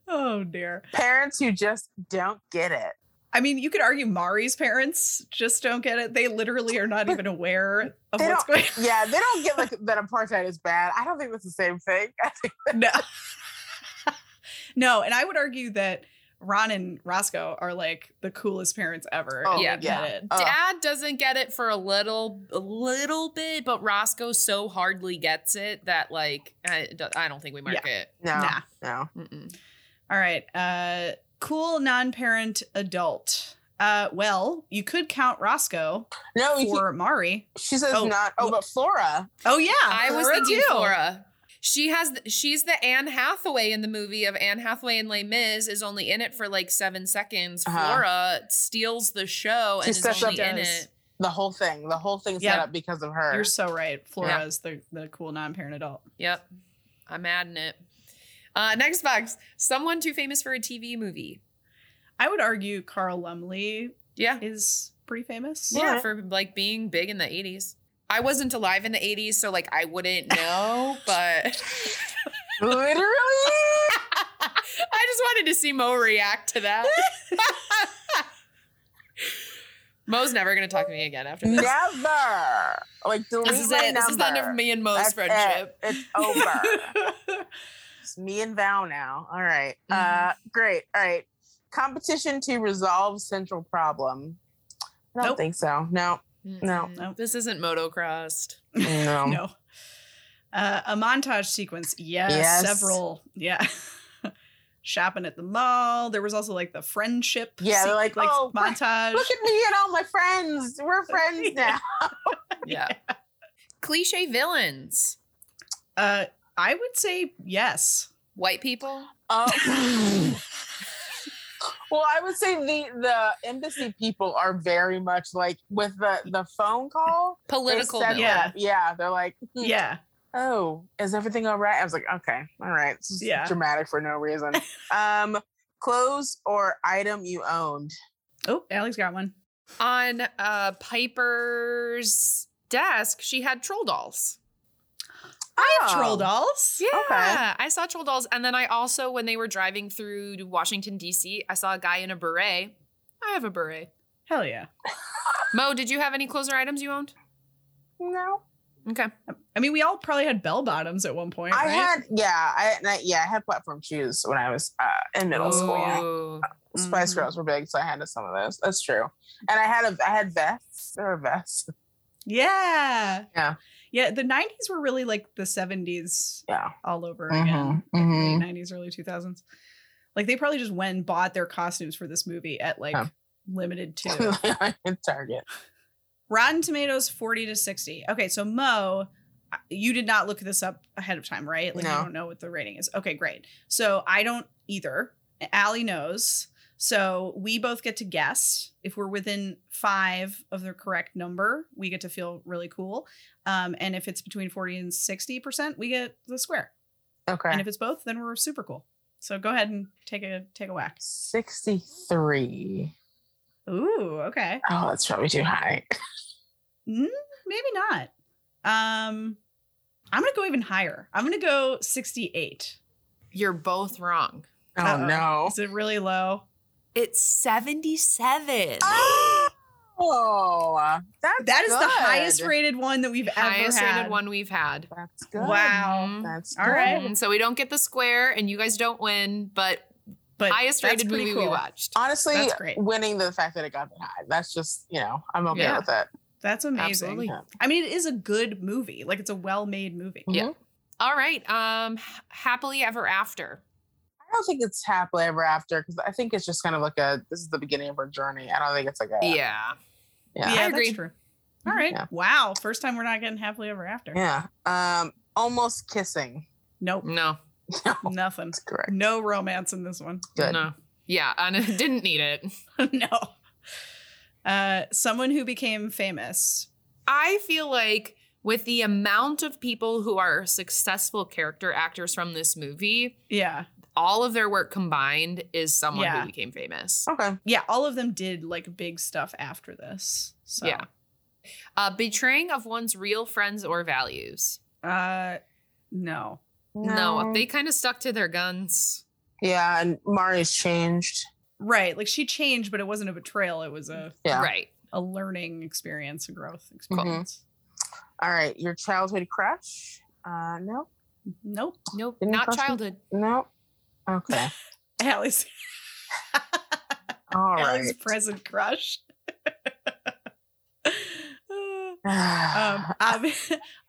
oh dear. Parents who just don't get it. I mean, you could argue Mari's parents just don't get it. They literally are not even aware of what's going Yeah, they don't get like that apartheid is bad. I don't think that's the same thing. I think. No. no, and I would argue that Ron and Roscoe are like the coolest parents ever. Oh, yeah. get yeah. it. Dad doesn't get it for a little, a little bit, but Roscoe so hardly gets it that like I, I don't think we mark it. no, Nah. no. Mm-mm. All right. Uh cool non-parent adult. Uh well, you could count Roscoe No, you for Mari. She says Oh, not. Oh, but Flora. Oh yeah. I was Flora thinking too. Flora. She has she's the Anne Hathaway in the movie of Anne Hathaway and Les Mis is only in it for like seven seconds. Uh-huh. Flora steals the show She and is only up- in it. The whole thing, the whole thing set up because of her. You're so right. Flora Yeah. is the, the cool non-parent adult. Yep. I'm adding it. Uh, next box. Someone too famous for a TV movie. I would argue Carl Lumbly Yeah. is pretty famous. Yeah, Alright. for like being big in the 80s. I wasn't alive in the 80s, so like I wouldn't know, but Literally. I just wanted to see Mo react to that. Mo's never gonna talk to me again after this. Never. Like delete This is my it. This is the end of me and Mo's That's friendship. It. It's over. it's me and Val now. All right. Uh, Mm-hmm. great. All right. Competition to resolve central problem. I don't Nope. think so. No. No. Mm-mm. This isn't motocrossed. No. no. Uh, a montage sequence. Yes, Yes. several. Yeah. Shopping at the mall. There was also like the friendship. Yeah, they're like, "Oh, montage. Look at me and all my friends. We're friends now. Yeah. Cliche villains. uh, I would say yes. White people. Oh. Well, I would say the the embassy people are very much like with the the phone call. Political. Yeah. up- yeah. They're like, hmm, Yeah. oh, is everything all right? I was like, okay, all right. This is Yeah. dramatic for no reason. um, clothes or item you owned. Oh, Alex got one. On uh Piper's desk, she had troll dolls. I have Oh. troll dolls. Yeah, I saw troll dolls. And then I also, when they were driving through Washington, D.C., I saw a guy in a beret. I have a beret. Hell yeah. Mo, did you have any clothes or items you owned? No, Okay. I mean, we all probably had bell bottoms at one point. I right? had yeah, I, I yeah, I had platform shoes when I was uh, in middle school. Ooh. Spice. Girls were big, so I had some of those. That's true. And I had a I had vests. There were vests. Yeah. Yeah. Yeah. The 90s were really like the 70s Yeah. all over Mhm, again. mhm. Late 90s, early 2000s. Like they probably just went and bought their costumes for this movie at like limited to. Target. Rotten Tomatoes 40 to 60. Okay, so Mo, you did not look this up ahead of time, right? Like you No. don't know what the rating is. Okay, great. So I don't either. Allie knows. So we both get to guess. If we're within five of the correct number, we get to feel really cool. Um, and if it's between 40 and 60%, we get the square. Okay. And if it's both, then we're super cool. So go ahead and take a take a whack. 63. Ooh, okay. Oh, that's probably too high. Mm, maybe not. Um, I'm gonna go even higher. I'm gonna go 68. You're both wrong. Oh Uh-oh. no. Is it really low? It's 77. Oh, that's That is the highest rated one that we've Highest ever had. rated one we've had. That's good. Wow. Mhm. That's All good. right. So we don't get the square and you guys don't win, but But highest rated pretty movie we watched. Honestly, That's great. winning the fact that it got that high. That's just, you know, I'm okay Yeah. with it. That's amazing. Absolutely. Yeah. I mean, it is a good movie. Like it's a well-made movie. Yeah. Mhm. All right. Um happily ever after. I don't think it's happily ever after because I think it's just kind of like a this is the beginning of her journey. I don't think it's like a Yeah. yeah. Yeah, agree. that's true. All right. Yeah. Wow. First time we're not getting happily ever after. Yeah. Um almost kissing. Nope. No. No, Nothing. that's correct. No romance in this one. Good. No. Yeah, and it didn't need it. no. Uh, someone who became famous. I feel like with the amount of people who are successful character actors from this movie, Yeah. All of their work combined is someone Yeah. who became famous. Okay. Yeah. All of them did like big stuff after this. So, Yeah. Uh, betraying of one's real friends or values. Uh, no. No, they kind of stuck to their guns. Yeah, and Mari's changed. Right. Like she changed, but it wasn't a betrayal. It was a, Yeah. Right. a learning experience, a growth Mm-hmm. experience. All right. Your childhood crush? Uh no. Nope. Nope. Didn't not cross me? childhood. No. Okay. Allie's, All Allie's right. present crush. um, ob-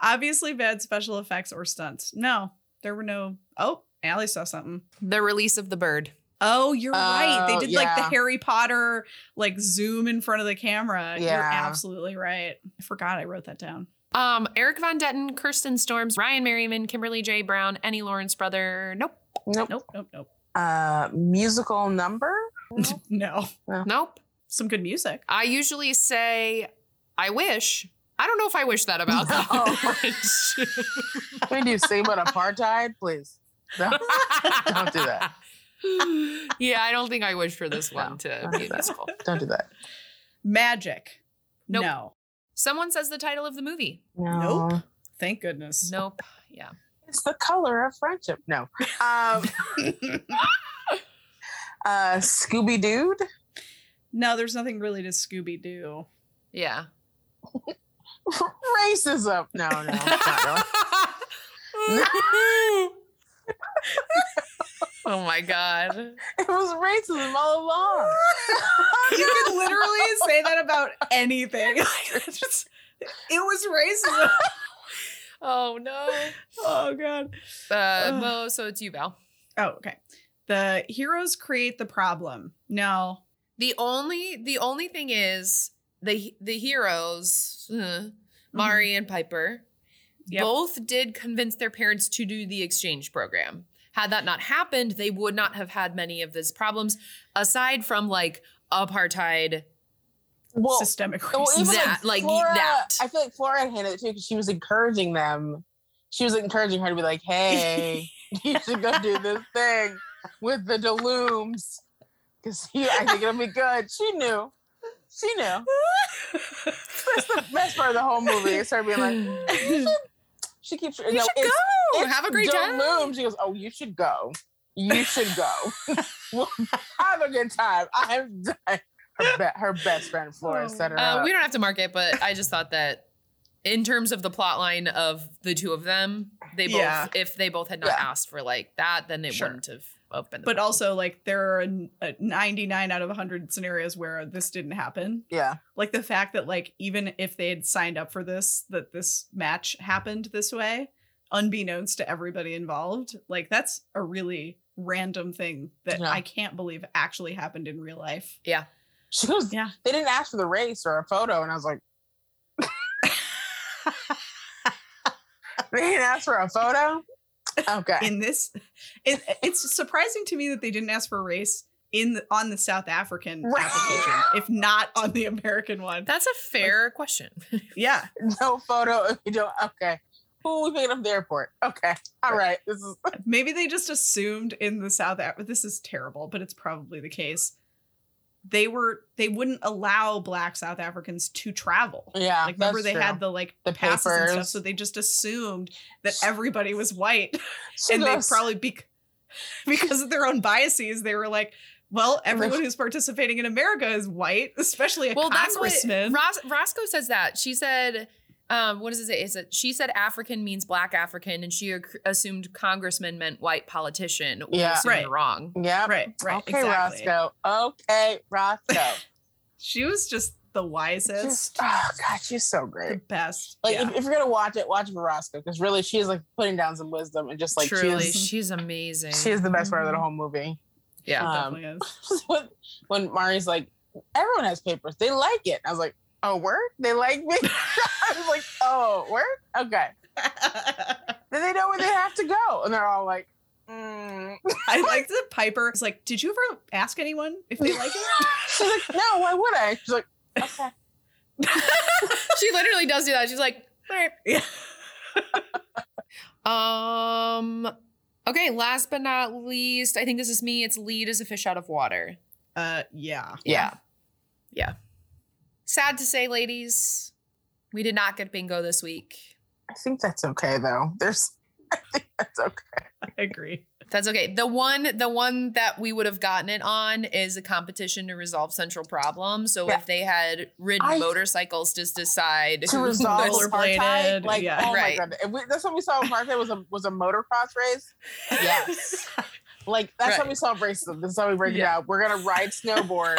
obviously bad special effects or stunts. No, there were no. Oh, Allie saw something. The release of the bird. Oh, you're right. They Oh, did like the. Harry Potter like zoom in front of the camera. You're Yeah. absolutely right. I forgot I wrote that down. Um, Erik Von Detten, Kirsten Storms, Ryan Merriman, Kimberly J. Brown, Annie Lawrence brother. Nope. Nope. Nope, nope, nope. Uh, musical number? no. Nope. Some good music. I usually say, I wish. I don't know if I wish that about No. that. When you sing about apartheid, please. No, don't do that. yeah, I don't think I wish for this one to be do a that. musical. Don't do that. Magic. Nope. No. Someone says the title of the movie. No. Nope. Thank goodness. Nope. Yeah. It's the color of friendship. No. Um, uh, Scooby Dude. No, there's nothing really to Scooby Doo. Yeah. Racism. No, no, not really. oh my god. It was racism all along. You can literally say that about anything. It's just- it was racism. Oh no. Oh god. Uh, so it's you, Val. Oh, okay. The heroes create the problem. No. The only the only thing is the the heroes, uh, Mari and Piper, Yep. both did convince their parents to do the exchange program. Had that not happened, they would not have had many of these problems, aside from like apartheid. Well, Systemic well, racism. even That, like, Flora, that. I feel like Flora handled it too because she was encouraging them. She was encouraging her to be like, "Hey, you should go do this thing with the Delooms because I think it'll be good." She knew. She knew. That's the best part of the whole movie. It's her being like, "You should." She keeps. You should it's, go. it's Have a great time. Delooms. She goes, "Oh, you should go. You should go. Well, Have a good time." I'm done. Her, be- her best friend Flora set her Uh, up. we don't have to mark it, but I just thought that in terms of the plot line of the two of them, they both Yeah. if they both had not Yeah. asked for like that, then it Sure. wouldn't have opened. but also, like, there are a, a 99 out of 100 scenarios where this didn't happen. yeah. Like, the fact that, like, even if they had signed up for this, that this match happened this way, unbeknownst to everybody involved, like, that's a really random thing that Yeah. I can't believe actually happened in real life. yeah. She goes, Yeah. they didn't ask for the race or a photo. And I was like, they didn't ask for a photo? Okay. in this it, it's surprising to me that they didn't ask for a race in the, on the south african application if not on the american one That's a fair question. yeah no photo you don't. Okay. Who are we picking up the airport? Okay. All right. This is maybe they just assumed in the south Af- this is terrible but it's probably the case they were they wouldn't allow black south africans to travel yeah. like remember they true. had the like The passes and stuff so they just assumed that everybody was white She and they probably be- because of their own biases they were like well everyone who's participating in america is white especially a well, that's what Ros- Roscoe says that. She said, um, what does it say? Is it she said African means black African, and she ac- assumed congressman meant white politician. We Yeah. assumed Right. wrong. Yeah. right right Okay, exactly Roscoe. Okay, Roscoe. she was just the wisest Just, oh God, she's so great. the best Like yeah. if, if you're gonna watch it, watch it Roscoe because really she is like putting down some wisdom and just like Truly, she is, she's amazing. she is the best part of the whole movie. yeah. Um, definitely is. when, when Mari's like, everyone has papers. They like it. I was like, oh, word? They like me? I was like, oh, word? Okay. Then they know where they have to go. And they're all like, mm. I like that Piper is like, did you ever ask anyone if they like it? She's like, no, why would I? She's like, okay. she literally does do that. She's like, all right. Yeah. Um. Okay. Last but not least, I think this is me. It's lead as a fish out of water. Uh, yeah. Yeah. Yeah. Sad to say, ladies, we did not get bingo this week. I think that's okay, though. There's, I think that's okay. I agree. That's okay. The one, the one that we would have gotten it on is a competition to resolve central problems. So Yeah. if they had ridden I- motorcycles to decide To who resolve was- rollerbladed, apartheid, like, oh yeah. oh Right. my god, if we, that's what we saw in apartheid was a was a motocross race. Yes, like that's how Right. we solve racism. This is how we break it Yeah. down. We're gonna ride snowboards.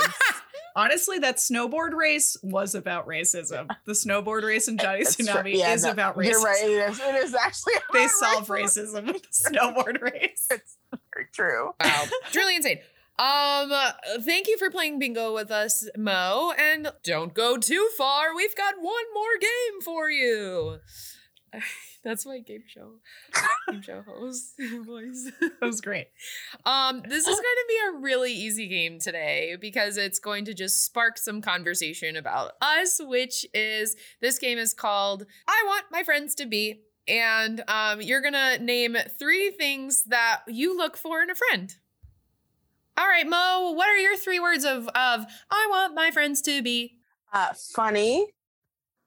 Honestly, that snowboard race was about racism. The snowboard race in Johnny That's. Tsunami Yeah, is no, about racism. You're right. It is, it is actually They about solve racism. racism with the snowboard race. It's very true. Wow, truly insane. Um, thank you for playing bingo with us, Mo. And don't go too far. We've got one more game for you. That's my game show, game show host voice. That was great. Um, this is going to be a really easy game today because it's going to just spark some conversation about us, which is this game is called I Want My Friends to Be. And um, you're going to name three things that you look for in a friend. All right, Mo, what are your three words of, of I want my friends to be? Uh, funny.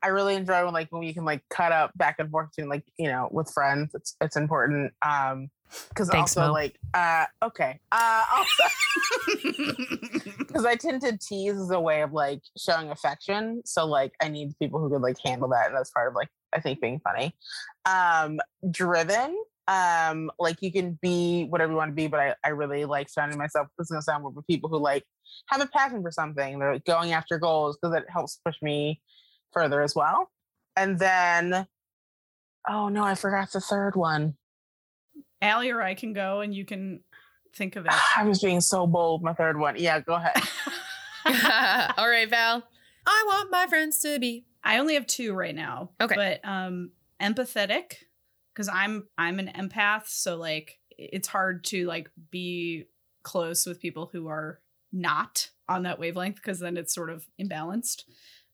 I really enjoy when like when you can like cut up back and forth between like you know with friends. It's it's important. Um, because also Mo. like uh okay uh also because I tend to tease as a way of like showing affection. So like I need people who could like handle that, and that's part of like I think being funny. Um, driven. Um, like you can be whatever you want to be, but I, I really like surrounding myself. This is gonna sound weird, with people who like have a passion for something. They're like, going after goals because it helps push me further as well. And then, oh no, I forgot the third one. Allie or I can go and you can think of it. I was being so bold. My third one. Yeah, go ahead. All right, Val. I want my friends to be. I only have two right now. Okay. But um empathetic because I'm I'm an empath, so like it's hard to like be close with people who are not on that wavelength because then it's sort of imbalanced.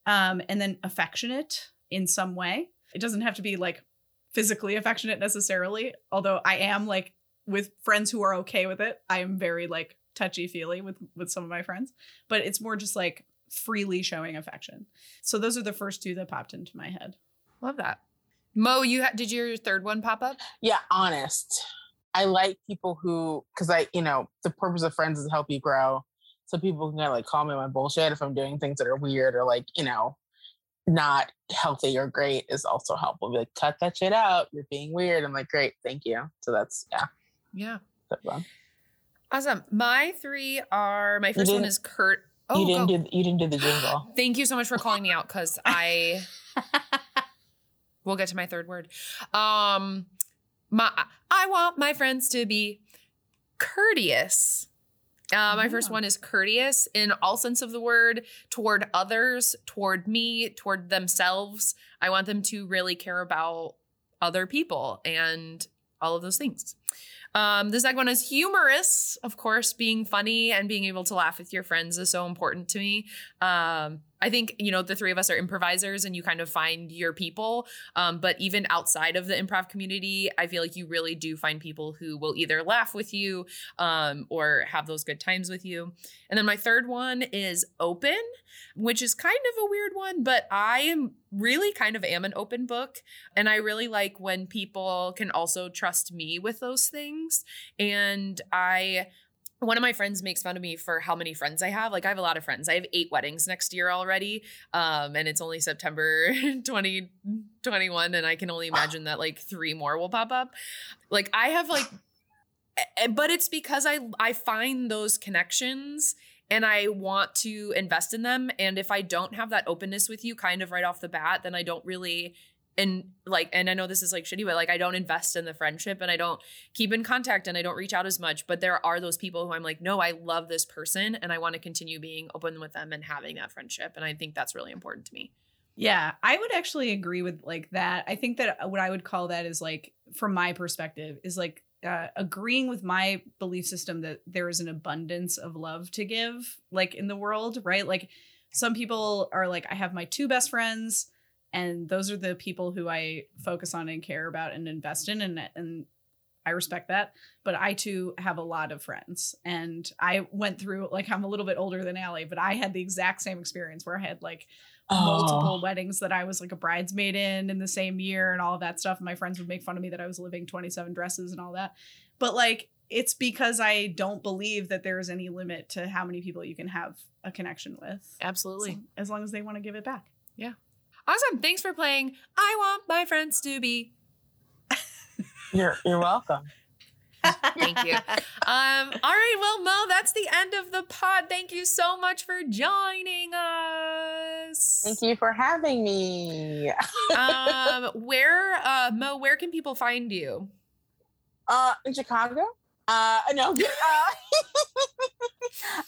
Um and then affectionate in some way. It doesn't have to be like physically affectionate necessarily, although I am like with friends who are okay with it. I am very like touchy feely with with some of my friends, but it's more just like freely showing affection. So those are the first two that popped into my head. Love that. Mo, you ha- did your third one pop up? yeah, honest. I like people who, because I, you know, the purpose of friends is to help you grow. So people can kind of like call me my bullshit if I'm doing things that are weird or like, you know, not healthy or great is also helpful. Be like, cut that shit out. You're being weird. I'm like, great, thank you. So that's yeah, Yeah. that's fun. Awesome. My three are my first one is Kurt. Oh, you didn't go. do you didn't do the jingle. Thank you so much for calling me out because I we'll get to my third word. Um my I want my friends to be courteous. Uh, my first one is courteous in all sense of the word toward others, toward me, toward themselves. I want them to really care about other people and all of those things. Um, the second one is humorous. Of course, being funny and being able to laugh with your friends is so important to me. Um, I think, you know, the three of us are improvisers and you kind of find your people. Um, but even outside of the improv community, I feel like you really do find people who will either laugh with you um, or have those good times with you. And then my third one is open, which is kind of a weird one, but I am really kind of am an open book. And I really like when people can also trust me with those things. And I one of my friends makes fun of me for how many friends I have. Like I have a lot of friends. I have eight weddings next year already. Um, and it's only September 2021. And I can only imagine that like three more will pop up. Like I have like but it's because I I find those connections and I want to invest in them. And if I don't have that openness with you kind of right off the bat, then I don't really and like and I know this is like shitty, but like I don't invest in the friendship and I don't keep in contact and I don't reach out as much. But there are those people who I'm like, no, I love this person and I want to continue being open with them and having that friendship. And I think that's really important to me. Yeah, I would actually agree with like that. I think that what I would call that is like, from my perspective, is like uh, agreeing with my belief system that there is an abundance of love to give, like in the world, right? Like some people are like, I have my two best friends, and those are the people who I focus on and care about and invest in, and and I respect that. But I too have a lot of friends, and I went through like I'm a little bit older than Allie, but I had the exact same experience where I had like oh. multiple Oh, weddings that I was like a bridesmaid in in the same year and all of that stuff. My friends would make fun of me that I was living 27 dresses and all that. But like it's because I don't believe that there is any limit to how many people you can have a connection with. Absolutely. So- as long as they want to give it back. Awesome. Thanks for playing. I want my friends to be. you're you're welcome. Thank you. Um, all right, well, Mo, that's the end of the pod. Thank you so much for joining us. Thank you for having me. um, where, uh, Mo, where can people find you? Uh, in Chicago, Uh, no, uh,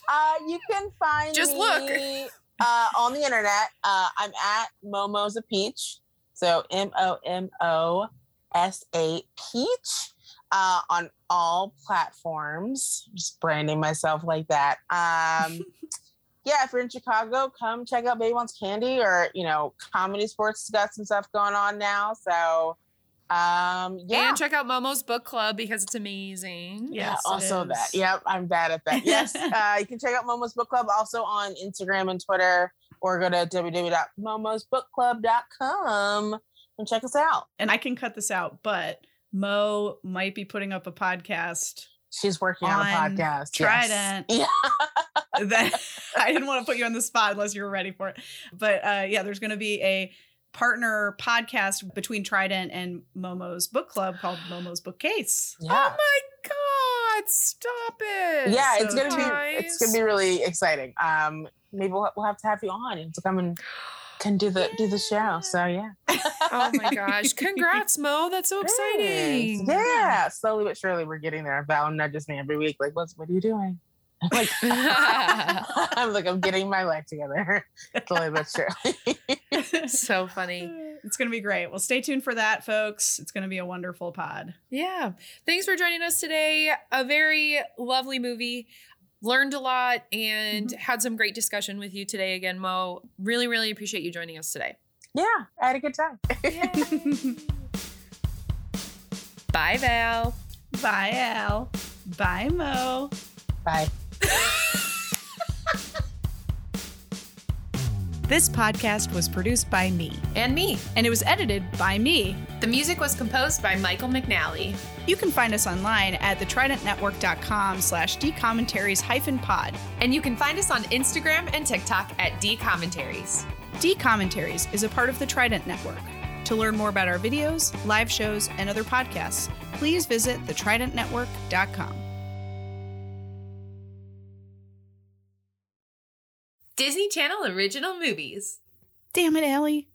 uh, you can find Just me, look. Uh, on the internet. Uh, I'm at Momo's a Peach. So M O M O S A Peach uh, on all platforms. Just branding myself like that. Um, yeah, if you're in Chicago, come check out Baby Wants Candy or, you know, ComedySportz has got some stuff going on now. So, um, yeah. And check out Momo's book club because it's amazing. Yeah, Yes, it also that. Yep, I'm bad at that. Yes, uh, you can check out Momo's Book Club also on Instagram and Twitter, or go to www.momosbookclub.com and check us out. And I can cut this out, but Mo might be putting up a podcast She's working on, a podcast. Trident. Yes. Yeah. that I didn't want to put you on the spot unless you were ready for it. But uh, yeah, there's going to be a partner podcast between Trident and Momo's book club called Momo's Bookcase. Yeah. Oh my God, stop it. yeah, it's so gonna be it's gonna be really exciting. Um, maybe we'll, we'll have to have you on to come and can do the do the show. So yeah, Oh my gosh. Congrats, Mo. That's so exciting. Yeah, slowly but surely we're getting there. Val nudges me every week, like, "What's what are you doing?" I'm like, I'm like, I'm getting my life together. slowly but surely. so funny. It's going to be great. Well, stay tuned for that, folks. It's going to be a wonderful pod. Yeah. Thanks for joining us today. A very lovely movie. Learned a lot and mm-hmm. had some great discussion with you today again, Mo. Really, really appreciate you joining us today. yeah, I had a good time. Bye, Val. Bye, Al. Bye, Mo. Bye. This podcast was produced by me, And me. and it was edited by me. The music was composed by Michael McNally. You can find us online at thetridentnetwork.com slash dcommentaries hyphen pod. And you can find us on Instagram and TikTok at D Commentaries. D Commentaries is a part of the Trident Network. To learn more about our videos, live shows, and other podcasts, please visit thetridentnetwork.com. Disney Channel original movies. Damn it, Allie.